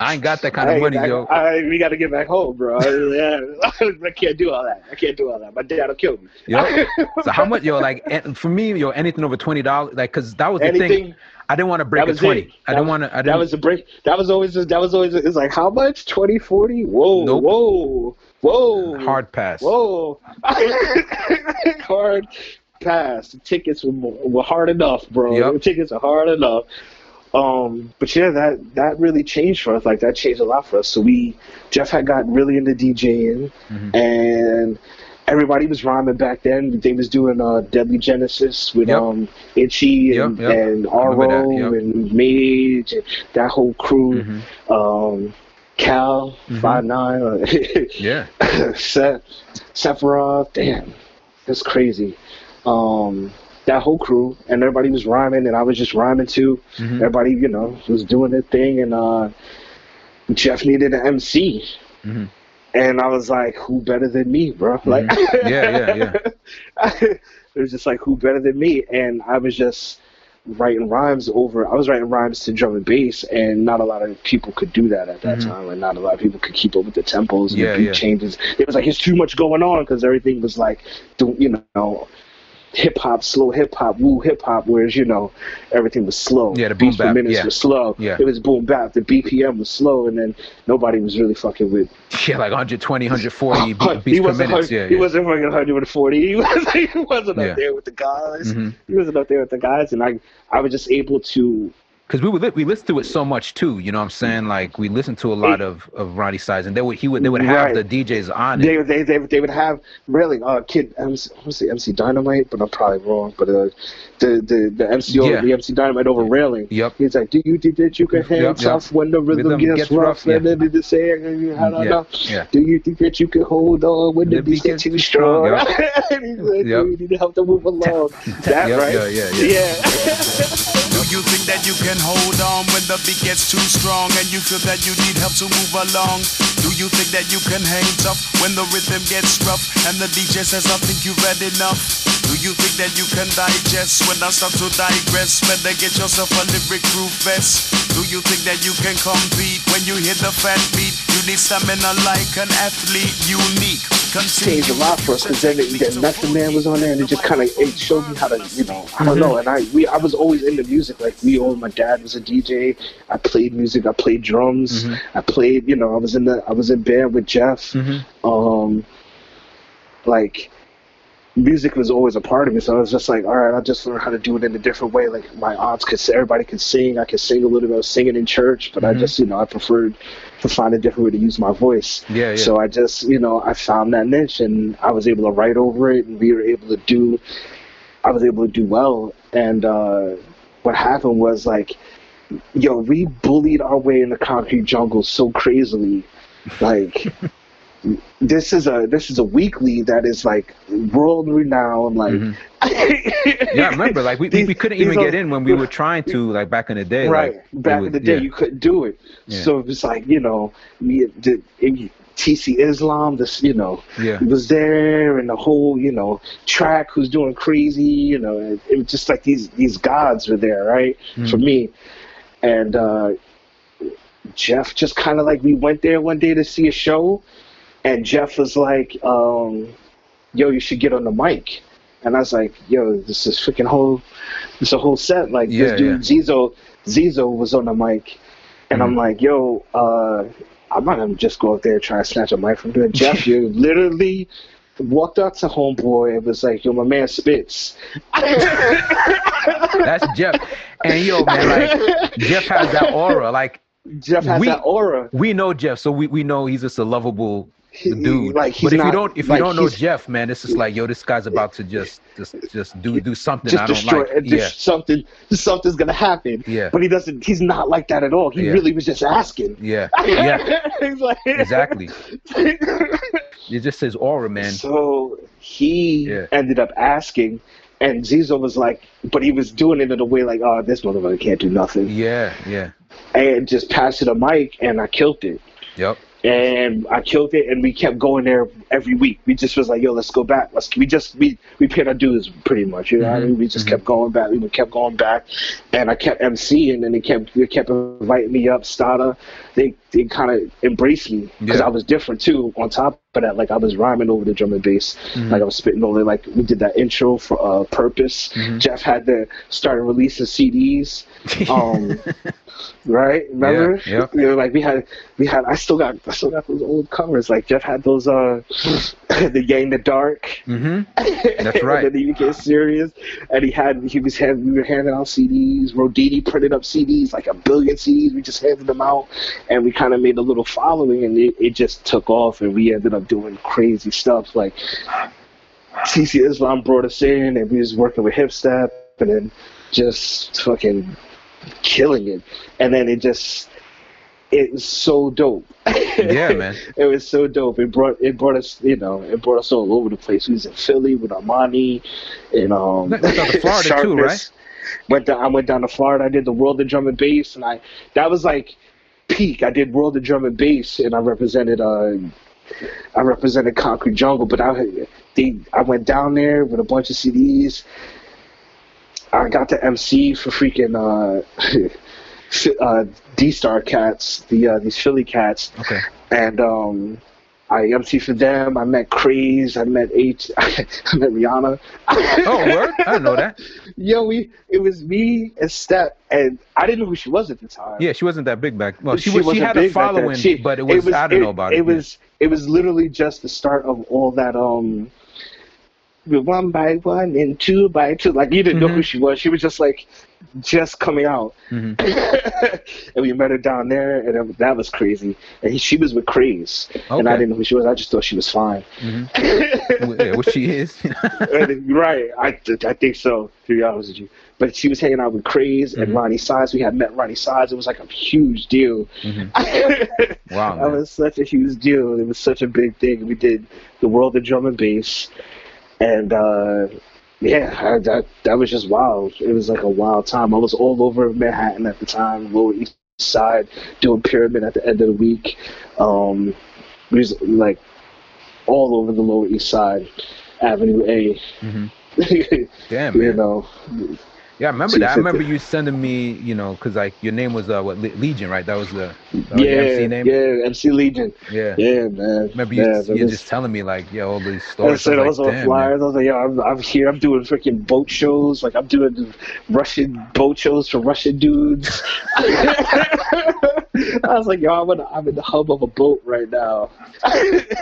I ain't got that kind of money, back- yo. I, we got to get back home, bro. Yeah, I can't do all that. I can't do all that. My dad will kill me. Yo. So how much, yo? Like for me, yo, anything over twenty dollars, like, cause that was the thing. I didn't want to break a twenty. it. I That didn't want to. I That didn't. was a break. That was always. That was always. It's like how much? 20, 40? Whoa, Nope. whoa, whoa. hard pass. Whoa. hard pass. The tickets were, were hard enough, bro. Yep. The tickets are hard enough. Um, but yeah, that that really changed for us. Like that changed a lot for us. So we, Jeff had got really into DJing, Mhm. and everybody was rhyming back then. They was doing uh, Deadly Genesis with Yep. um Itchy and, Yep, yep. and Aro yep. and Mage and that whole crew. Mhm. Um, Cal Mhm. five nine. uh, Yeah. Seth, Sephiroth, damn, that's crazy. Um, that whole crew and everybody was rhyming, and I was just rhyming too. Mhm. Everybody, you know, was doing their thing, and uh, Jeff needed an MC, Mhm. And I was like, "Who better than me, bro?" Like, Mm-hmm. Yeah, yeah, yeah. it was just like, "Who better than me?" And I was just writing rhymes over. I was writing rhymes to drum and bass, and not a lot of people could do that at that Mhm. time, and not a lot of people could keep up with the tempos and Yeah, the beat yeah. changes. It was like there's too much going on because everything was like, you know. Hip hop, slow hip hop, woo hip hop. Whereas you know everything was slow. Yeah, the boom beats per bap, minutes yeah. was slow. Yeah. It was boom bap. The BPM was slow, and then nobody was really fucking with Yeah, like 120, 140 beat, he beats per wasn't minute. hun- Yeah, he yeah. wasn't fucking 140. He wasn't, he wasn't Yeah. up there with the guys. Mhm. He wasn't up there with the guys, and I I was just able to. Because we would we listened to it so much too. You know what I'm saying? Like we listened to a lot of of Roni Size, and they would he would they would have Right. the DJs on it. They they they, they would have really uh kid MC, I want to say MC Dynamite, but I'm probably wrong. But uh, the the the MC over Yeah. the MC Dynamite over railing. Yep. He's like, do you think that you can hang Yep, yep. when the rhythm, Rhythm gets, gets rough? rough, yeah. And then they just say, I don't Yeah, know. yeah. Do you think that you can hold on when the, The beat gets too strong? strong, and he's like, Yep. you need to help them move along. that Yep, right? yeah, yeah, yeah. yeah. you think that you can hold on when the beat gets too strong and you feel that you need help to move along? Do you think that you can hang tough when the rhythm gets rough and the DJ says I think you've read enough? Do you think that you can digest when I start to digress? Better get yourself a lyric proof vest. Do you think that you can compete when you hit the fat beat? You need stamina like an athlete, unique. Continue changed a lot for us because then, it, then Method Man was on there and it just kind of it showed me how to you know I don't know and I we I was always into music like we all my dad was a DJ I played music I played drums I played you know I was in the I was in band with Jeff um like music was always a part of me so I was just like all right I'll just learn how to do it in a different way like my aunts could everybody could sing I could sing a little bit I was singing in church but I just you know I preferred to find a different way to use my voice Yeah, yeah. so I just, you know, I found that niche and I was able to write over it and we were able to do, I was able to do well. And uh, what happened was like, yo, we bullied our way in the concrete jungle so crazily. Like, this is a this is a weekly that is like world renowned. Like, Yeah, I remember, like we, we, we couldn't even get in when we were trying to, like back in the day. right like, back it in the day yeah. you couldn't do it Yeah. so it was like you know me the TC Izlam this you know Yeah. was there and the whole you know track who's doing crazy you know it, it was just like these these gods were there right for me and uh Jeff just kind of like we went there one day to see a show and Jeff was like um yo you should get on the mic and I was like yo this is freaking whole this a whole set like Yeah, this dude Zizo Zizo was on the mic and I'm like yo uh I'm not gonna just go up there and try to snatch a mic from him. Jeff, you literally walked up to homeboy and was like, "Yo, my man spits." That's Jeff. And yo, man, like Jeff has that aura. Like Jeff has We- that aura. we know Jeff, so we, we know he's just a lovable He- dude. like, he's but if you don't if like, you don't know Jeff, man, it's just like yo, this guy's about to just just just do do something Just I don't destroy like. it. Yeah. Something. Something's gonna happen. Yeah. But he doesn't. He's not like that at all. He Yeah. really was just asking. Yeah. Yeah. Like, Exactly. It's just his aura, man. So he Yeah. ended up asking, and Zizo was like, but he was doing it in a way like, oh, this motherfucker can't do nothing, Yeah, yeah. and just passed it a mic, and I killed it. Yep. And I killed it, and we kept going there every week. We just was like, yo, let's go back. Let's we just we we paid our dues pretty much. You know, what I mean? we just kept going back. We kept going back, and I kept emceeing, and they kept they kept inviting me up. Stada, they they kind of embraced me because Yeah. I was different too. On top of that, like I was rhyming over the drum and bass, Mm-hmm. like I was spitting over. Like we did that intro for uh, Purpose. Mm-hmm. Jeff had to start releasing CDs. Um, right? Remember? Yeah, yeah. You know, like we had, we had. I still got, I still got those old covers. Like Jeff had those, uh, the Yang the Dark. Mm-hmm. That's right. and then he became serious, and he had, he was having, we were handing out CDs. Rodini printed up CDs, like a billion CDs. We just handed them out, and we kind of made a little following, and it, it just took off, and we ended up doing crazy stuff. Like TC Izlam brought us in, and we was working with Hip Step, and then just fucking killing it. And then it just, it was so dope. Yeah, man. it was so dope. It brought it brought us, you know, it brought us all over the place. We was in Philly with Armani, and um, Went down to Florida too, right? Went down. I went down to Florida. I did the World of Drum and Bass, and I that was like peak. I did World of Drum and Bass, and I represented uh, I represented Concrete Jungle. But I they I went down there with a bunch of CDs. I got to MC for freaking uh, uh, D Star Cats, the uh, these Philly cats, Okay. and um, I MC for them. I met Craze. I met H. I met Rihanna. Oh, word? I didn't know that. Yo, we it was me and Step, and I didn't know who she was at the time. Yeah, she wasn't that big back. Well, she, was. She had a following, She- but it was, I don't know about it. It was it was literally just the start of all that um one by one and two by two. Like you didn't know Mm-hmm. who she was. She was just like just coming out. Mm-hmm. and we met her down there, and it- that was crazy. And he, she was with Craze, and I didn't know who she was. I just thought she was fine. yeah, what she is. Right, I, I think so. To be honest with you, but she was hanging out with Craze Mm-hmm. and Roni Size. We had met Roni Size. It was like a huge deal. Mm-hmm. Wow, that was such a huge deal. It was such a big thing. We did the World of Drum and Bass, and uh, yeah, I, that that was just wild. It was like a wild time. I was all over Manhattan at the time, Lower East Side, doing Pyramid at the end of the week. Um, we was like all over the Lower East Side, Avenue A. Mm-hmm. Damn, you man. know, Yeah, I remember that. I remember the- you sending me, you know, because like your name was uh, what Legion, right? That was the, that was yeah, your MC name. yeah, MC Legion. yeah. Yeah, man. Remember you, yeah, you just telling me like, yeah, all these I said I was like, on flyers. man. I was like, yo, I'm, I'm here. I'm doing freaking boat shows. Like, I'm doing Russian boat shows for Russian dudes. I was like, yo, I'm in, I'm in the hub of a boat right now.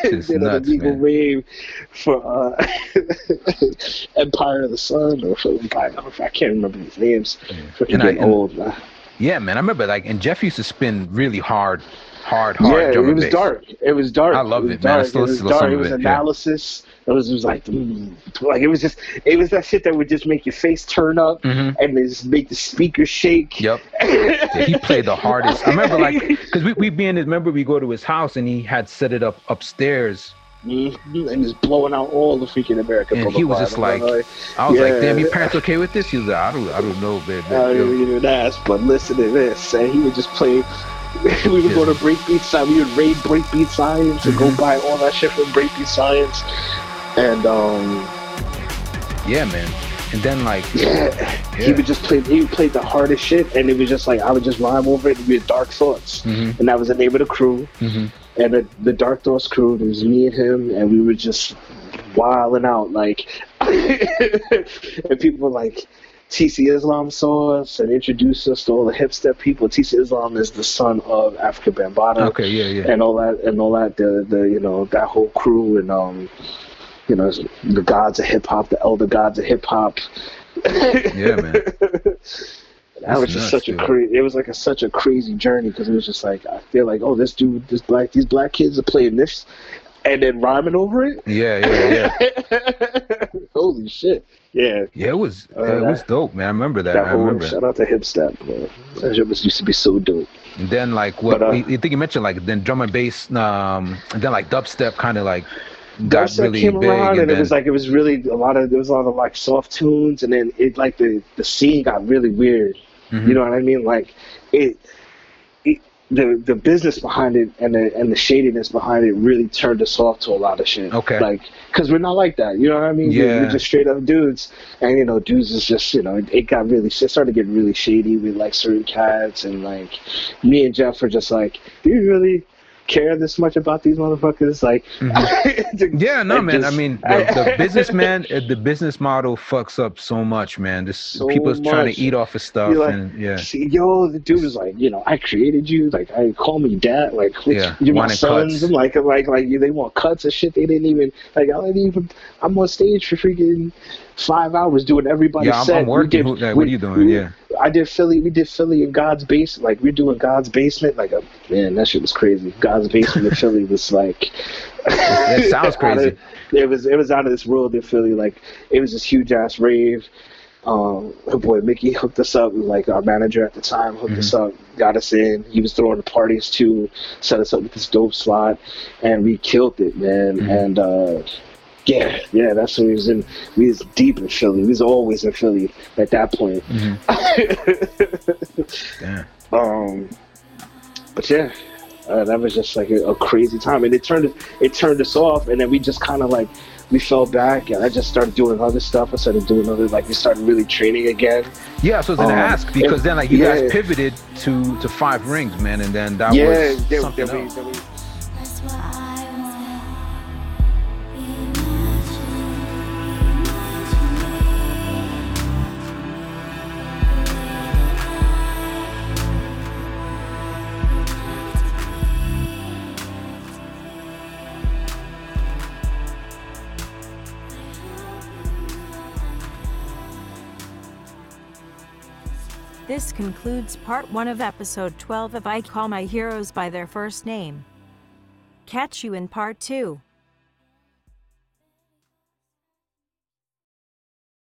Shit's you know, nuts, the Eagle man. Wave for uh, Empire of the Sun or for Empire. I can't remember these names. Freaking And I- getting and- old. man. Yeah, man. I remember like, and Jeff used to spin really hard, hard, hard yeah, drum it was bass. dark. It was dark. I love was it, man. I dark. still it was dark. it was it, yeah. analysis. It was, it was like, mm, like it was just, it was that shit that would just make your face turn up Mhm. and just make the speakers shake. Yep. Yeah, he played the hardest. I remember like, because we we be in his. Remember we go to his house and he had set it up upstairs. Mhm, and just blowing out all the freaking American. And he was just like, I was like, damn, your parents okay with this? He was like, I don't, I don't know, babe. I don't even ask, but listen to this. And he would just play. we would go to Breakbeat Science. We would raid Breakbeat Science and go Mhm. buy all that shit from Breakbeat Science. And um, Yeah, man. And then like, Yeah. He would just play. He would play the hardest shit, and it was just like I would just rhyme over it. with Dark Thoughts, Mhm. and that was the name of the crew. Mhm. And the, the Dark Thoughts crew, it was me and him, and we were just wilding out like. and people were like, TC Izlam saw us and introduced us to all the hip step people. TC Izlam is the son of Afrika Bambaataa okay, yeah, yeah. and all that and all that the the you know that whole crew and um you know the gods of hip hop the elder gods of hip hop Yeah, man. that was just nuts, such dude. a crazy it was like a such a crazy journey because it was just like i feel like oh this dude this black these black kids are playing this and then rhyming over it Yeah, yeah, yeah. holy shit yeah Yeah, it was, Uh, it was dope, man. I remember that. that I whole remember. shout out to hip step man. that shit was used to be so dope And then like what But, uh, you think you mentioned like then drum and bass, um, and then like dubstep kind of like Dubstep really came around and, then it was like it was really a lot of there was a lot of like soft tunes and then it like the the scene got really weird. Mhm. You know what I mean? Like it, it the the business behind it and the and the shadiness behind it really turned us off to a lot of shit. Okay. Like because we're not like that. You know what I mean? We're, Yeah. we're just straight up dudes, and you know dudes is just you know it, it got really it started getting really shady with like certain cats and like me and Jeff were just like, do you really? Care this much about these motherfuckers like Mm-hmm. yeah, no, man. I mean, the, the businessman, uh, the business model fucks up so much, man. Just So people's trying to eat off of stuff, like, and yeah, See, yo, the dude was like, you know, I created you. Like, I call me dad. Like, which, Yeah, you're my sons. cuts. I'm like, like, like, they want cuts and shit. They didn't even like. I didn't even. I'm on stage for freaking five hours doing everybody's yeah. I'm, set. I'm working. did- Who, like, we- what are you doing? we- Yeah, I did Philly. We did Philly in God's basement. Like we're doing God's basement. Like, a, man, that shit was crazy. God's basement in Philly was like. It sounds crazy. of- it was it was out of this world in Philly. Like it was this huge ass rave. Um, her boy Mickey hooked us up. Like our manager at the time hooked us Mm-hmm. up, got us in. He was throwing the parties too, set us up with this dope slot, and we killed it, man. Mhm. And uh, yeah, yeah, that's when we was in. We was deep in Philly. We was always in Philly at that point. Damn. Um, but yeah, uh, that was just like a, a crazy time, and it turned it turned us off, and then we just kind of like we fell back, and I just started doing other stuff. I started doing other like we started really training again. Yeah, so I was gonna Um, ask because then like you yeah. guys pivoted to to five rings, man, and then that yeah, was something else. there we, This concludes part one of episode 12 of I Call My Heroes by Their First Name. Catch you in part two.